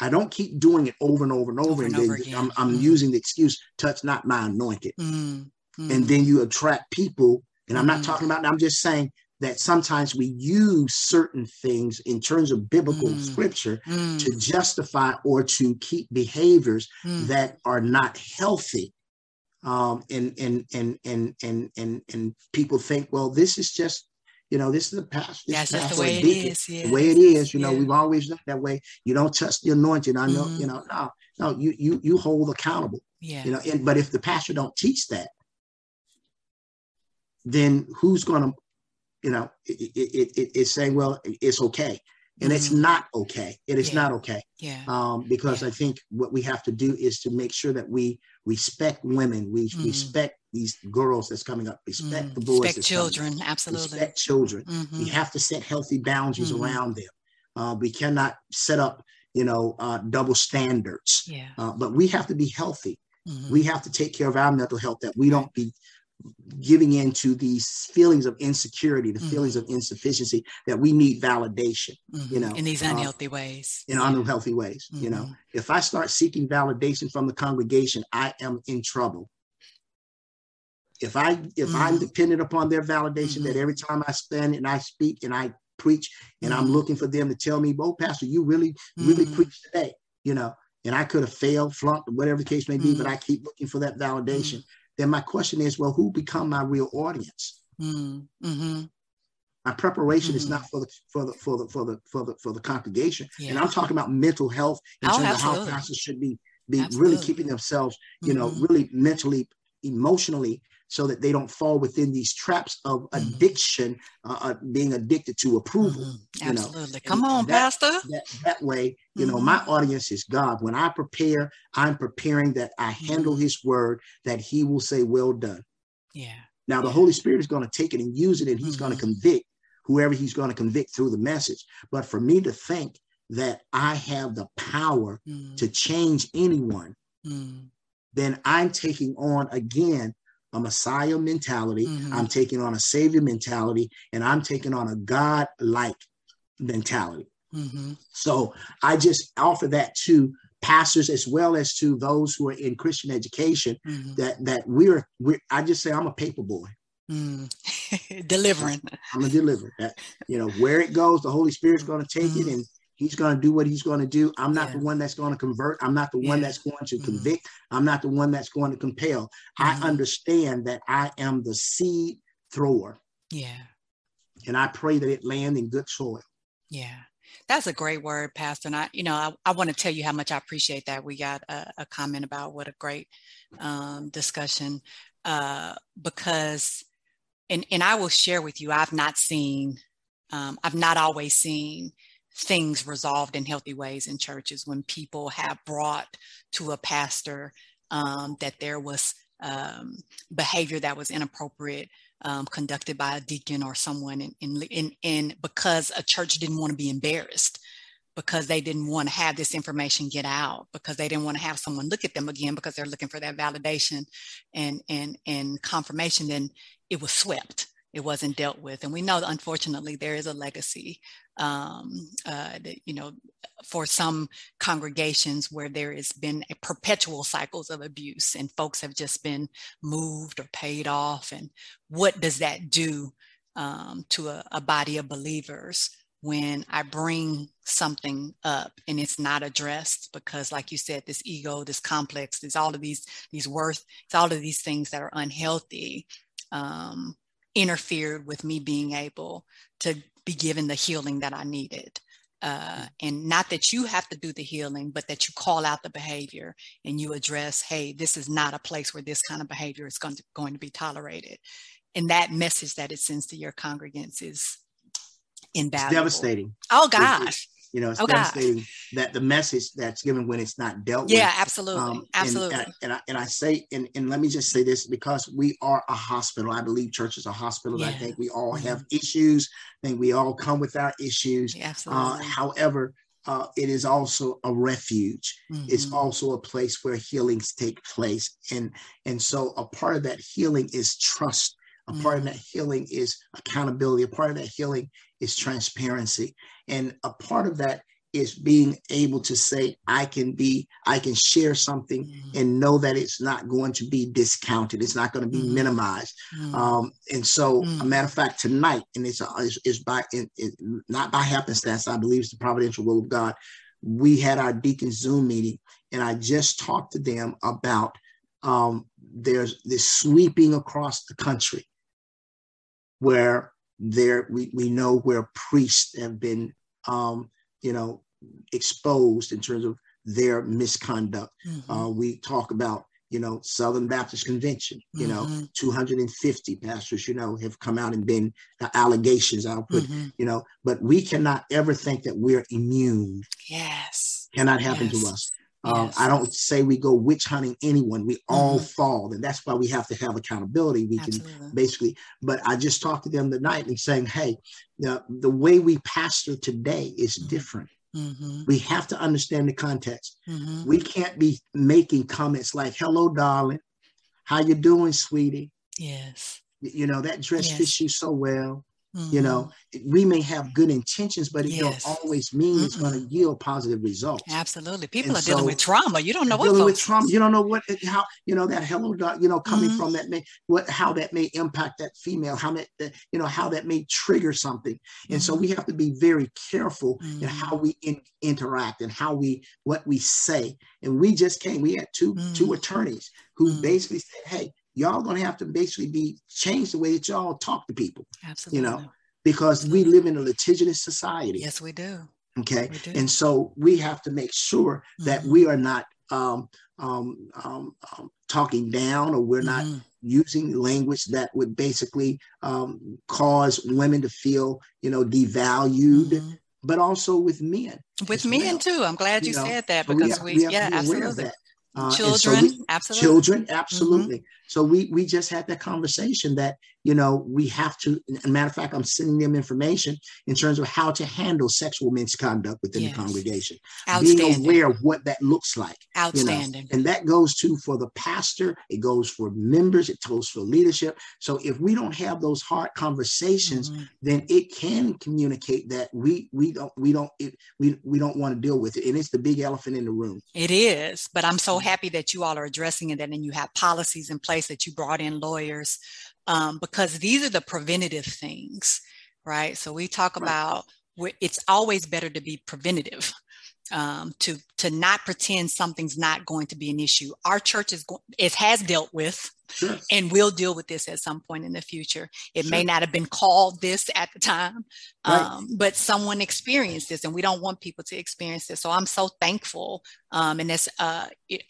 I don't keep doing it over and over and over, over and, over again. I'm, I'm mm. using the excuse, touch not my anointed. Mm. Mm. And then you attract people. And I'm not mm. talking about, I'm just saying that sometimes we use certain things in terms of biblical mm. scripture mm. to justify or to keep behaviors mm. that are not healthy. Um, and, and, and, and, and, and, and people think, well, this is just, you know, this is the past. This That's the way it is. Yeah. The way it is, you know, yeah. we've always done that way. You don't touch the anointed. I know, you know, no, no, you, you, you hold accountable. Yeah. You know, and, but if the pastor don't teach that, then who's going to, you know, it, it, it, it's saying, well, it's okay. And mm-hmm. it's not okay. It is yeah. not okay. Yeah. Um, because yeah. I think what we have to do is to make sure that we respect women, we mm-hmm. respect these girls that's coming up, respect mm-hmm. the boys. Respect children, absolutely. Respect children. We mm-hmm. have to set healthy boundaries mm-hmm. around them. Uh, we cannot set up, you know, uh, double standards. Yeah. Uh, but we have to be healthy. Mm-hmm. We have to take care of our mental health that we don't be giving into these feelings of insecurity, the mm-hmm. feelings of insufficiency that we need validation, mm-hmm. you know, in these uh, unhealthy uh, ways, in yeah. unhealthy ways, mm-hmm. you know, mm-hmm. if I start seeking validation from the congregation, I am in trouble. If I if I'm mm-hmm. dependent upon their validation that mm-hmm. every time I spend and I speak and I preach and I'm looking for them to tell me, "Oh, Pastor, you really really preached today," you know, and I could have failed, flunked, whatever the case may be, but I keep looking for that validation then my question is, well, who become my real audience? Mm-hmm. My preparation mm-hmm. is not for the for the for the for the for the for the congregation, yeah. and I'm talking about mental health in oh, terms absolutely. of how pastors should be be absolutely. really keeping themselves, you know, mm-hmm. really mentally, emotionally so that they don't fall within these traps of mm-hmm. addiction, uh, uh, being addicted to approval. Mm-hmm. Absolutely. Know? Come on, that, Pastor. That, that way, you mm-hmm. know, my mm-hmm. audience is God. When I prepare, I'm preparing that I handle mm-hmm. his word, that he will say, well done. Yeah. Now, the yeah. Holy Spirit is going to take it and use it, and he's going to mm-hmm. convict whoever he's going to convict through the message. But for me to think that I have the power to change anyone, then I'm taking on again a Messiah mentality. Mm-hmm. I'm taking on a Savior mentality, and I'm taking on a God like mentality. Mm-hmm. So I just offer that to pastors as well as to those who are in Christian education mm-hmm. that that we're, we're I just say I'm a paper boy. Mm. Delivering. I'm a deliver. That, you know, where it goes, the Holy Spirit's going to take it mm-hmm. and He's going to do what he's going to do. I'm not yeah. the one that's going to convert. I'm not the yeah. one that's going to mm-hmm. convict. I'm not the one that's going to compel. Mm-hmm. I understand that I am the seed thrower. Yeah. And I pray that it land in good soil. Yeah. That's a great word, Pastor. And I, you know, I, I want to tell you how much I appreciate that. We got a, a comment about what a great um, discussion uh, because, and, and I will share with you, I've not seen, um, I've not always seen things resolved in healthy ways in churches when people have brought to a pastor um, that there was um, behavior that was inappropriate um, conducted by a deacon or someone in, in, in, in, because a church didn't want to be embarrassed because they didn't want to have this information get out because they didn't want to have someone look at them again because they're looking for that validation and and and confirmation then it was swept it wasn't dealt with. And we know, unfortunately, there is a legacy, um, uh, that, you know, for some congregations where there has been a perpetual cycles of abuse and folks have just been moved or paid off. And what does that do um, to a, a body of believers? when I bring something up and it's not addressed because like you said, this ego, this complex, there's all of these, these worth, it's all of these things that are unhealthy. Um, interfered with me being able to be given the healing that I needed. Uh, and not that you have to do the healing, but that you call out the behavior and you address, hey, this is not a place where this kind of behavior is going to, going to be tolerated. And that message that it sends to your congregants is invaluable. It's devastating. Oh gosh. You know, it's oh, devastating that the message that's given when it's not dealt yeah, with. Yeah, absolutely. Um, absolutely. And, and, I, and I say, and, and let me just say this because we are a hospital. I believe church is a hospital. Yeah. I think we all mm-hmm. have issues. I think we all come with our issues. Yeah, absolutely. Uh, however, uh, it is also a refuge. Mm-hmm. It's also a place where healings take place, and and so a part of that healing is trust. A part of that healing is accountability. A part of that healing is transparency. And a part of that is being able to say, I can be, I can share something mm-hmm. and know that it's not going to be discounted. It's not going to be mm-hmm. minimized. Mm-hmm. Um, and so, a mm. matter of fact, tonight, and it's, it's, it's by, it, it, not by happenstance, I believe it's the providential will of God. We had our deacon Zoom meeting, and I just talked to them about um, there's this sweeping across the country where there we, we know where priests have been um, you know exposed in terms of their misconduct mm-hmm. uh, we talk about you know southern baptist convention you mm-hmm. know 250 pastors you know have come out and been uh, allegations i'll put mm-hmm. you know but we cannot ever think that we're immune yes cannot happen yes. to us um, yes. I don't say we go witch hunting anyone. We all mm-hmm. fall, and that's why we have to have accountability. We Absolutely. can basically, but I just talked to them tonight and saying, "Hey, the, the way we pastor today is mm-hmm. different. Mm-hmm. We have to understand the context. Mm-hmm. We can't be making comments like, "Hello, darling, how you doing, sweetie?" Yes. You know that dress yes. fits you so well. Mm-hmm. You know, we may have good intentions, but it yes. don't always mean mm it's going to yield positive results. Absolutely, people and are so, dealing with trauma. You don't know what dealing with trauma. You don't know what how you know that hello, you know, coming mm-hmm. from that may what how that may impact that female, how that you know how that may trigger something, and so we mm-hmm. have to be very careful in how mm-hmm. we in, interact and how we what we say. And we just came. We had two two mm. attorneys who basically said, "Hey, y'all gonna have to basically be change the way that y'all talk to people. Absolutely. You know, because we live in a litigious society. Yes, we do. Okay. We do. And so we have to make sure that mm-hmm. we are not um, um, um, um, talking down or we're not mm-hmm. using language that would basically um, cause women to feel, you know, devalued. Mm-hmm. But also with men. With men well. too. I'm glad you, you know? said that because so we, we, we yeah, absolutely. Uh, children, so we, absolutely. Children, absolutely. Mm-hmm. So we we just had that conversation that you know we have to. As a matter of fact, I'm sending them information in terms of how to handle sexual misconduct within yes. the congregation, being aware of what that looks like. Outstanding. You know? And that goes to for the pastor. It goes for members. It goes for leadership. So if we don't have those hard conversations, mm-hmm. then it can communicate that we we don't we don't it, we we don't want to deal with it, and it's the big elephant in the room. It is, but I'm so happy that you all are addressing it and then you have policies in place that you brought in lawyers um, because these are the preventative things, right? So we talk right. about it's always better to be preventative. Um, to to not pretend something's not going to be an issue. Our church is go- it has dealt with Sure. and will deal with this at some point in the future. It sure. may not have been called this at the time, right. um, but someone experienced this, and we don't want people to experience this. So I'm so thankful, um, and it's uh, it,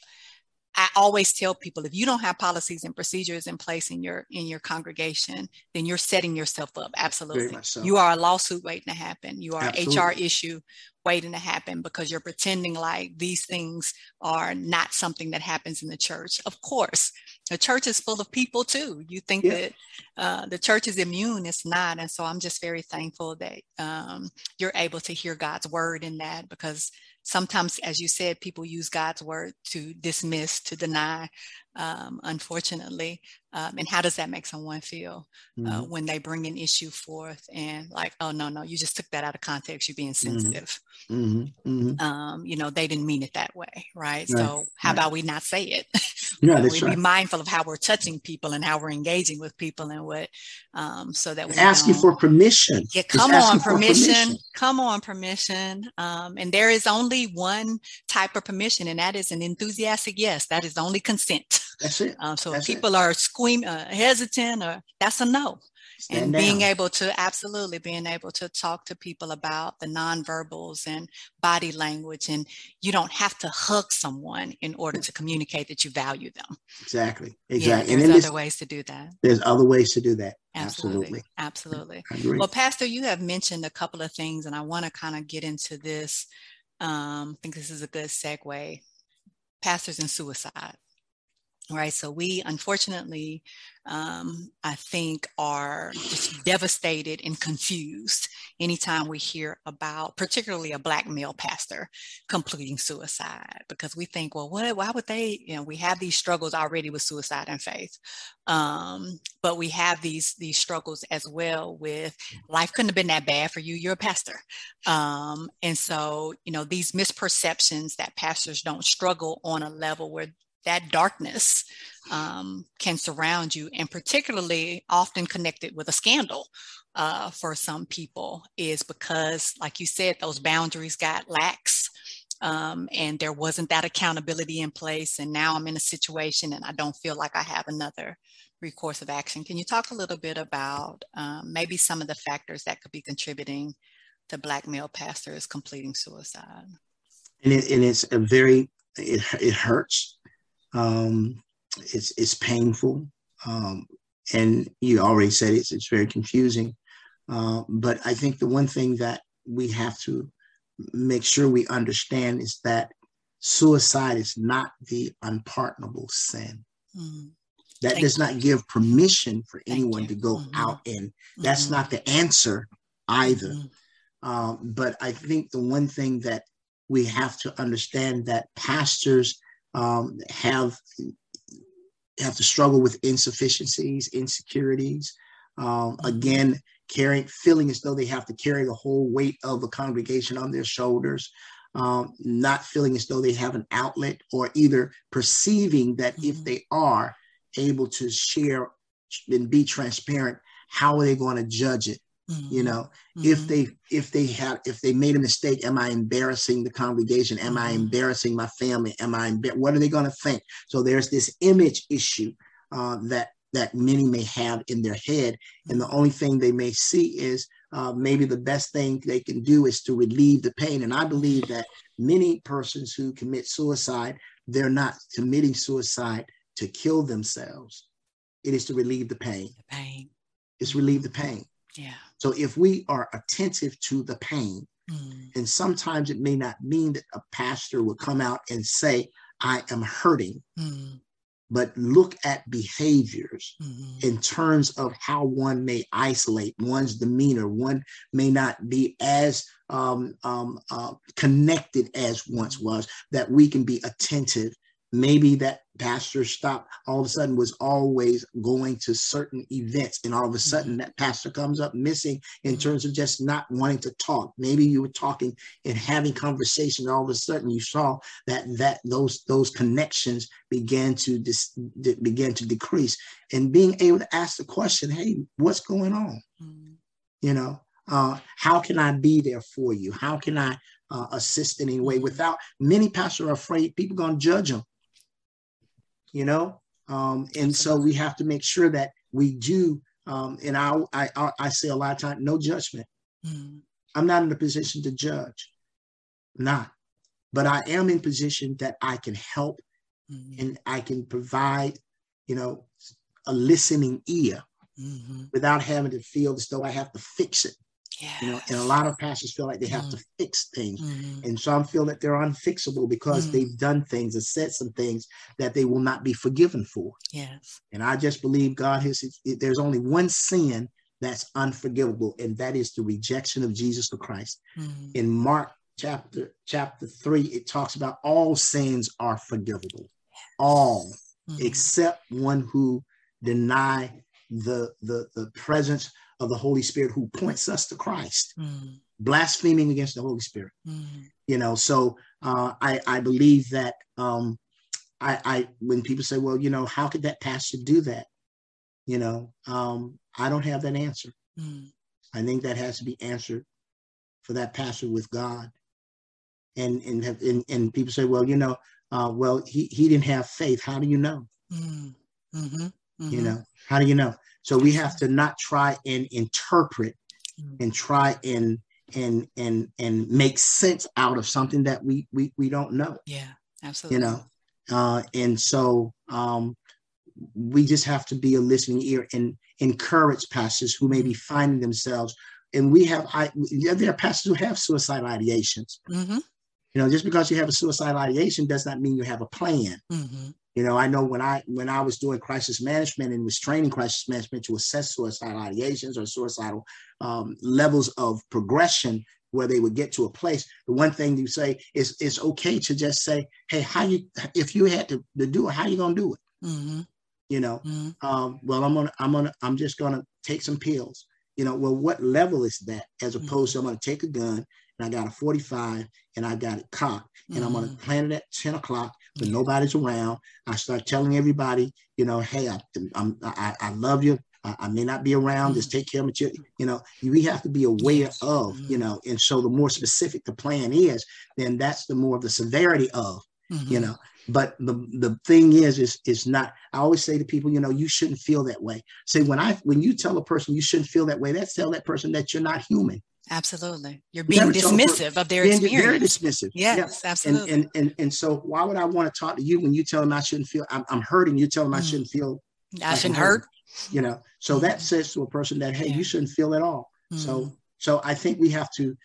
I always tell people if you don't have policies and procedures in place in your in your congregation, then you're setting yourself up. Absolutely. So. You are a lawsuit waiting to happen. You are Absolutely. an HR issue waiting to happen because you're pretending like these things are not something that happens in the church. Of course, the church is full of people too. You think yeah. that uh, the church is immune, it's not. And so I'm just very thankful that um, you're able to hear God's word in that because sometimes, as you said, people use God's word to dismiss, to deny, um, unfortunately. Um, and how does that make someone feel uh, mm-hmm. when they bring an issue forth and like, oh no, no, you just took that out of context. You're being mm-hmm. sensitive. Mm-hmm. Mm-hmm. Um, you know, they didn't mean it that way, right? right. So how right. about we not say it? Yeah, we right. be mindful of how we're touching people and how we're engaging with people and what, um, so that we asking for permission. Yeah, come on, permission. permission. Come on, permission. Um, and there is only one type of permission, and that is an enthusiastic yes. That is only consent. That's it. Um, so that's if people it. are squeam, uh, hesitant, or that's a no. Stand and down. being able to absolutely being able to talk to people about the nonverbals and body language, and you don't have to hug someone in order to communicate that you value them. Exactly. Exactly. Yeah, there's and other ways to do that. There's other ways to do that. Absolutely. Absolutely. Absolutely. Well, Pastor, you have mentioned a couple of things, and I want to kind of get into this. Um, I think this is a good segue. Pastors and suicide right? So we unfortunately um, i think are just devastated and confused anytime we hear about particularly a black male pastor completing suicide because we think well what why would they you know we have these struggles already with suicide and faith um, but we have these these struggles as well with life couldn't have been that bad for you. You're a pastor. Um, and so you know these misperceptions that pastors don't struggle on a level where that darkness um, can surround you, and particularly often connected with a scandal uh, for some people, is because, like you said, those boundaries got lax. Um, and there wasn't that accountability in place. And now I'm in a situation and I don't feel like I have another recourse of action. Can you talk a little bit about um, maybe some of the factors that could be contributing to Black male pastors completing suicide? And, it, and it's a very, it, it hurts um, it's it's painful, um, and you already said it's it's very confusing. Uh, but I think the one thing that we have to make sure we understand is that suicide is not the unpardonable sin. Mm-hmm. That Thank does you. not give permission for Thank anyone you. to go mm-hmm. out and that's mm-hmm. not the answer either. Um, but I think the one thing that we have to understand that pastors um, have have to struggle with insufficiencies, insecurities. Um, mm-hmm. again, carrying, feeling as though they have to carry the whole weight of the congregation on their shoulders. Um, not feeling as though they have an outlet, or either perceiving that mm-hmm. if they are able to share and be transparent, how are they going to judge it? Mm-hmm. You know, mm-hmm. if they if they have if they made a mistake, am I embarrassing the congregation? Am I mm-hmm. embarrassing my family? Am I embar- what are they going to think? So there's this image issue uh, that that many may have in their head, and the only thing they may see is uh, maybe the best thing they can do is to relieve the pain. And I believe that many persons who commit suicide, they're not committing suicide to kill themselves. It is to relieve the pain. The pain. It's relieve the pain. Yeah. So if we are attentive to the pain, mm. and sometimes it may not mean that a pastor will come out and say, I am hurting, mm. but look at behaviors mm-hmm. in terms of how one may isolate one's demeanor. One may not be as um, um, uh, connected as once was, that we can be attentive maybe that pastor stopped all of a sudden was always going to certain events and all of a sudden mm-hmm. that pastor comes up missing in mm-hmm. terms of just not wanting to talk maybe you were talking and having conversation and all of a sudden you saw that that those those connections began to dis, began to decrease and being able to ask the question hey what's going on mm-hmm. you know uh, how can I be there for you? How can I uh, assist in any way? Mm-hmm. Without many pastors are afraid people going to judge them you know um, and so we have to make sure that we do um, and I, I i say a lot of times no judgment mm. i'm not in a position to judge not but i am in position that i can help mm. and i can provide you know a listening ear mm-hmm. without having to feel as though i have to fix it Yes. You know, and a lot of pastors feel like they have mm. to fix things. Mm. And some feel that they're unfixable because mm. they've done things and said some things that they will not be forgiven for. Yes. And I just believe God has, there's only one sin that's unforgivable, and that is the rejection of Jesus the Christ. Mm. In Mark chapter chapter three, it talks about all sins are forgivable. Yes. All mm. except one who deny the the the presence of the Holy Spirit who points us to Christ, mm. blaspheming against the Holy Spirit. Mm. You know, so uh, I, I believe that um, I, I, when people say, well, you know, how could that pastor do that? You know, um, I don't have that answer. Mm. I think that has to be answered for that pastor with God. And and have, and, and people say, well, you know, uh, well, he, he didn't have faith. How do you know? Mm-hmm. Mm-hmm. You know, how do you know? So we have to not try and interpret mm. and try and and and and make sense out of something that we we we don't know. Yeah, absolutely. You know, uh, and so um, we just have to be a listening ear and encourage pastors who may be mm-hmm. finding themselves. And we have, I, there are pastors who have suicidal ideations. Mm-hmm. You know, just because you have a suicidal ideation does not mean you have a plan. Mm-hmm. You know, I know when I when I was doing crisis management and was training crisis management to assess suicidal ideations or suicidal um, levels of progression where they would get to a place. The one thing you say is it's okay to just say, "Hey, how you if you had to, to do it, how you gonna do it?" Mm-hmm. You know, mm-hmm. um, well, I'm gonna I'm gonna I'm just gonna take some pills. You know, well, what level is that? As mm-hmm. opposed mm-hmm. to I'm gonna take a gun and I got a 45 and I got it cocked and I'm gonna mm-hmm. plant it at 10 o'clock when nobody's around. I start telling everybody, you know, hey, I, I'm, I, I love you. I, I, may not be around. Just take care of it. You know, we have to be aware of, you know, and so the more specific the plan is, then that's the more of the severity of, mm-hmm. you know. But the the thing is, is is not. I always say to people, you know, you shouldn't feel that way. Say when I when you tell a person you shouldn't feel that way, that's tell that person that you're not human. Absolutely. You're being dismissive of their being experience. Very dismissive. Yes, yeah. absolutely. And, and, and, and so why would I want to talk to you when you tell them I shouldn't feel, I'm, I'm hurting, you tell them mm. I shouldn't feel. I shouldn't hurt. You know, so mm. that says to a person that, hey, yeah. you shouldn't feel at all. Mm. So, so I think we have to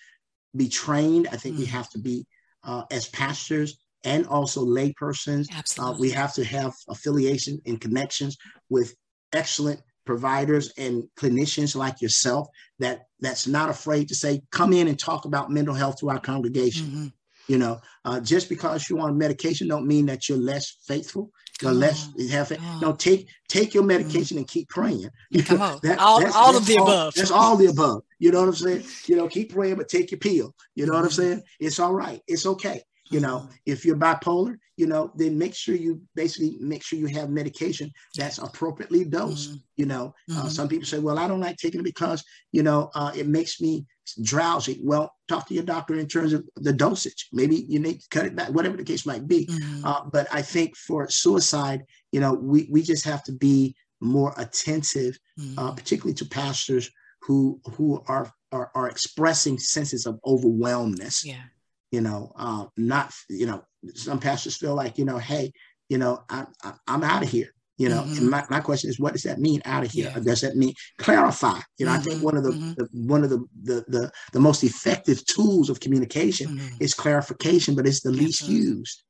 be trained. I think we mm. have to be, uh, as pastors and also laypersons, uh, we have to have affiliation and connections with excellent providers and clinicians like yourself that that's not afraid to say come in and talk about mental health to our congregation. Mm-hmm. you know uh, just because you're on medication don't mean that you're less faithful or less have it. No take take your mm-hmm. medication mm-hmm. and keep praying. Come on. That, all, that's, all that's of the all, above. that's all the above. You know what i'm saying? You know keep praying but take your pill. You know what i'm mm-hmm. saying? It's all right. It's okay you know, if you're bipolar, you know, then make sure you basically make sure you have medication that's appropriately dosed. Mm-hmm. You know, uh, mm-hmm. uh, some people say, well, I don't like taking it because, you know, uh, it makes me drowsy. Well, talk to your doctor in terms of the dosage. Maybe you need to cut it back, whatever the case might be. Mm-hmm. Uh, but I think for suicide, you know, we, we just have to be more attentive, uh, mm-hmm. particularly to pastors who who are, are, are expressing senses of overwhelmness. Yeah you know, uh, not, you know, some pastors feel like, you know, hey, you know, I, I, I'm out of here. You know, mm-hmm. and my, my question is, what does that mean out of here? Yeah. Does that mean clarify? You know, mm-hmm. I think mm-hmm. one of the, mm-hmm. the, one of the, the the the most effective tools of communication mm-hmm. is clarification, but it's the least used.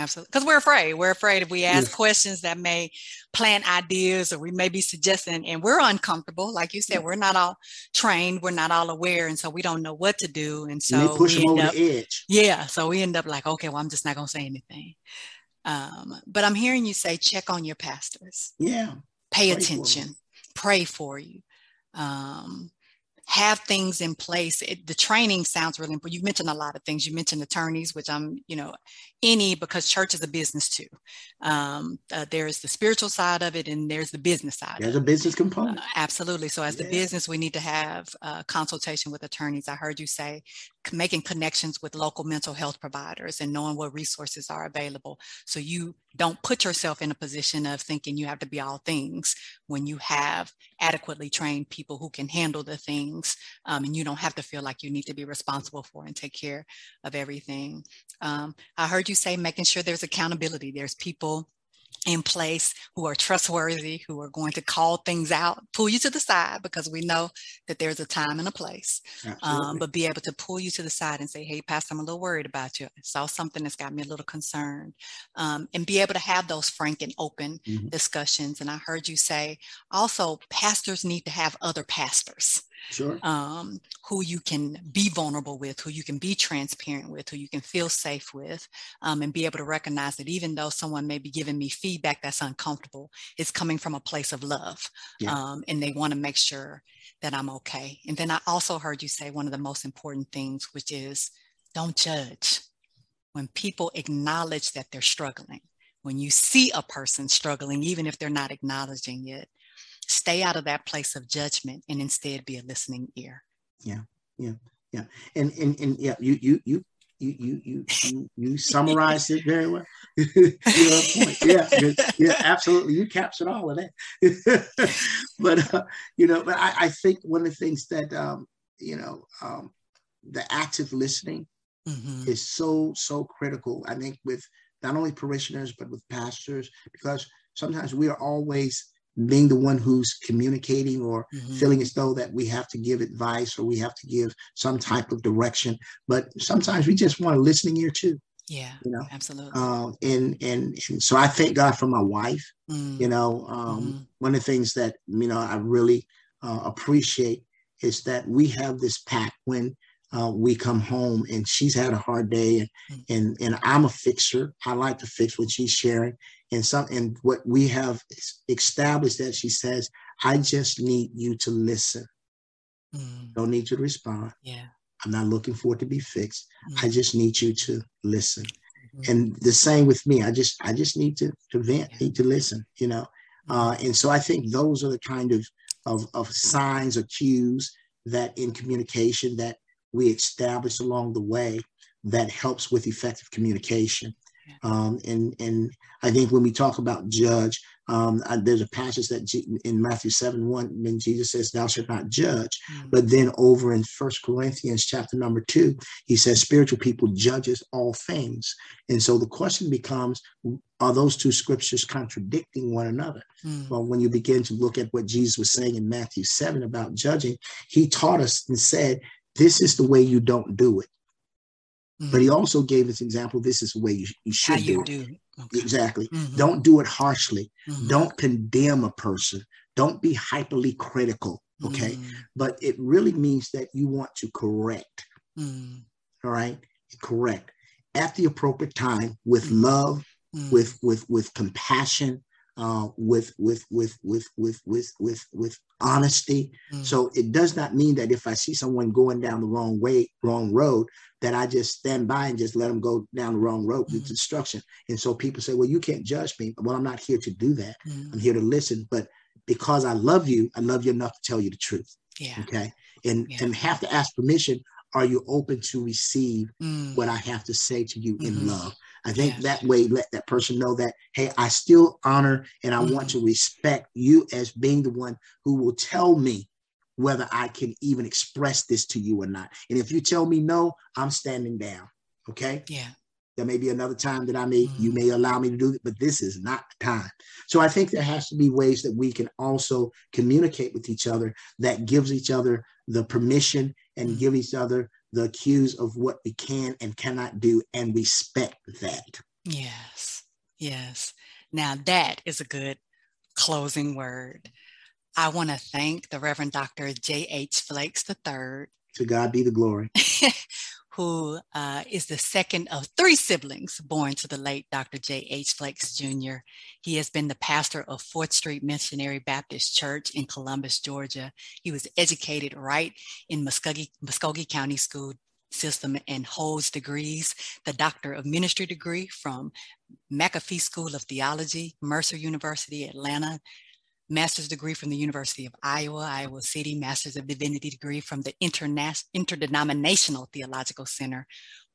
Absolutely, because we're afraid. We're afraid if we ask questions that may plant ideas, or we may be suggesting, and we're uncomfortable. Like you said, we're not all trained, we're not all aware, and so we don't know what to do. And so and push them over up, the edge. Yeah, so we end up like, okay, well, I'm just not going to say anything. Um, but I'm hearing you say check on your pastors. Yeah. Pay pray attention. For pray for you. Um, have things in place. It, the training sounds really important. You mentioned a lot of things. You mentioned attorneys, which I'm, you know, any because church is a business too. Um, uh, there's the spiritual side of it, and there's the business side. There's a business component. Uh, absolutely. So as yeah. the business, we need to have uh, consultation with attorneys. I heard you say making connections with local mental health providers and knowing what resources are available so you don't put yourself in a position of thinking you have to be all things when you have adequately trained people who can handle the things um, and you don't have to feel like you need to be responsible for and take care of everything. Um, i heard you say making sure there's accountability. There's people in place who are trustworthy, who are going to call things out, pull you to the side because we know that there's a time and a place. Um, but be able to pull you to the side and say, hey, Pastor, I'm a little worried about you. I saw something that's got me a little concerned. Um, and be able to have those frank and open mm-hmm. discussions. And I heard you say also, pastors need to have other pastors sure. um, who you can be vulnerable with, who you can be transparent with, who you can feel safe with, um, and be able to recognize that even though someone may be giving me feedback that's uncomfortable, it's coming from a place of love. Yeah. Um, and they want to make sure that I'm okay. And then I also heard you say one of the most important things, which is don't judge. When people acknowledge that they're struggling, when you see a person struggling, even if they're not acknowledging it, stay out of that place of judgment and instead be a listening ear. Yeah, yeah, yeah. And and and yeah, you you you you you you you, you summarized it very well. yeah, yeah, absolutely. You captured all of that. but uh, you know, but I, I, think one of the things that um, you know, um, the active listening mm-hmm. is so so critical. I think with not only parishioners but with pastors because sometimes we are always being the one who's communicating or mm-hmm. feeling as though that we have to give advice or we have to give some type of direction but sometimes we just want a listening ear too yeah you know absolutely uh, and, and and so i thank god for my wife mm. you know um, mm-hmm. one of the things that you know i really uh, appreciate is that we have this pact when uh, we come home and she's had a hard day and, mm. and and I'm a fixer. I like to fix what she's sharing. And some and what we have established that she says, I just need you to listen. Mm. Don't need you to respond. Yeah. I'm not looking for it to be fixed. Mm. I just need you to listen. Mm-hmm. And the same with me. I just I just need to to vent, yeah. need to listen, you know. Mm. Uh, and so I think those are the kind of, of of signs or cues that in communication that we establish along the way that helps with effective communication. Um, and and I think when we talk about judge, um, I, there's a passage that G, in Matthew 7 1, when Jesus says, Thou shalt not judge. Mm-hmm. But then over in First Corinthians chapter number two, he says, Spiritual people judges all things. And so the question becomes, are those two scriptures contradicting one another? Mm-hmm. Well, when you begin to look at what Jesus was saying in Matthew 7 about judging, he taught us and said this is the way you don't do it. Mm-hmm. But he also gave us example. This is the way you, you should How do you it. Do. Okay. Exactly. Mm-hmm. Don't do it harshly. Mm-hmm. Don't condemn a person. Don't be hyperly critical. Okay. Mm. But it really means that you want to correct. Mm. All right. Correct at the appropriate time with love, with with with compassion, uh, with with with with with with with with honesty. Mm. So it does not mean that if I see someone going down the wrong way, wrong road, that I just stand by and just let them go down the wrong road mm. with destruction. And so people say, "Well, you can't judge me." Well, I'm not here to do that. Mm. I'm here to listen. But because I love you, I love you enough to tell you the truth. Yeah. Okay. And yeah. and have to ask permission. Are you open to receive mm. what I have to say to you in mm-hmm. love? I think yes. that way let that person know that, hey, I still honor and I mm-hmm. want to respect you as being the one who will tell me whether I can even express this to you or not. And if you tell me no, I'm standing down. Okay. Yeah. There may be another time that I may, you may allow me to do it, but this is not the time. So I think there has to be ways that we can also communicate with each other that gives each other the permission and mm-hmm. give each other the cues of what we can and cannot do and respect that. Yes, yes. Now that is a good closing word. I want to thank the Reverend Dr. J.H. Flakes III. To God be the glory. who uh, is the second of three siblings born to the late Dr. J.H. Flakes Jr. He has been the pastor of Fourth Street Missionary Baptist Church in Columbus, Georgia. He was educated right in Muscogee, Muscogee County School system and holds degrees the doctor of ministry degree from mcafee school of theology mercer university atlanta master's degree from the University of Iowa, Iowa City, master's of divinity degree from the Interna- Interdenominational Theological Center,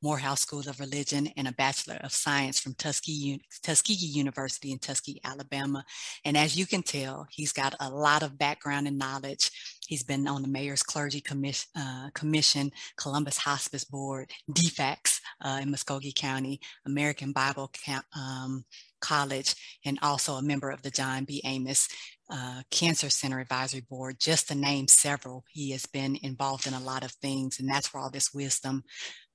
Morehouse School of Religion, and a Bachelor of Science from Tuskegee, Tuskegee University in Tuskegee, Alabama. And as you can tell, he's got a lot of background and knowledge. He's been on the Mayor's Clergy Commission, uh, Commission Columbus Hospice Board, DFACS uh, in Muscogee County, American Bible um, College, and also a member of the John B. Amos uh, Cancer Center Advisory Board, just to name several. He has been involved in a lot of things, and that's where all this wisdom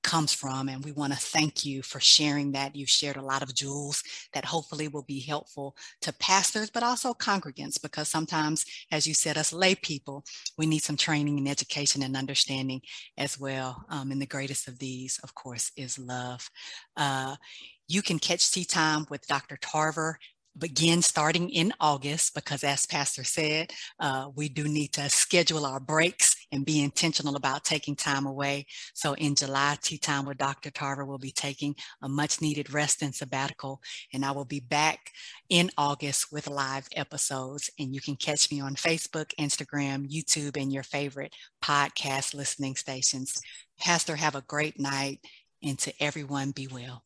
comes from. And we want to thank you for sharing that. You've shared a lot of jewels that hopefully will be helpful to pastors, but also congregants, because sometimes, as you said, us lay people, we need some training and education and understanding as well. Um, and the greatest of these, of course, is love. Uh, you can catch Tea Time with Dr. Tarver begin starting in August because, as Pastor said, uh, we do need to schedule our breaks and be intentional about taking time away. So, in July, Tea Time with Dr. Tarver will be taking a much needed rest and sabbatical, and I will be back in August with live episodes. And you can catch me on Facebook, Instagram, YouTube, and your favorite podcast listening stations. Pastor, have a great night and to everyone be well.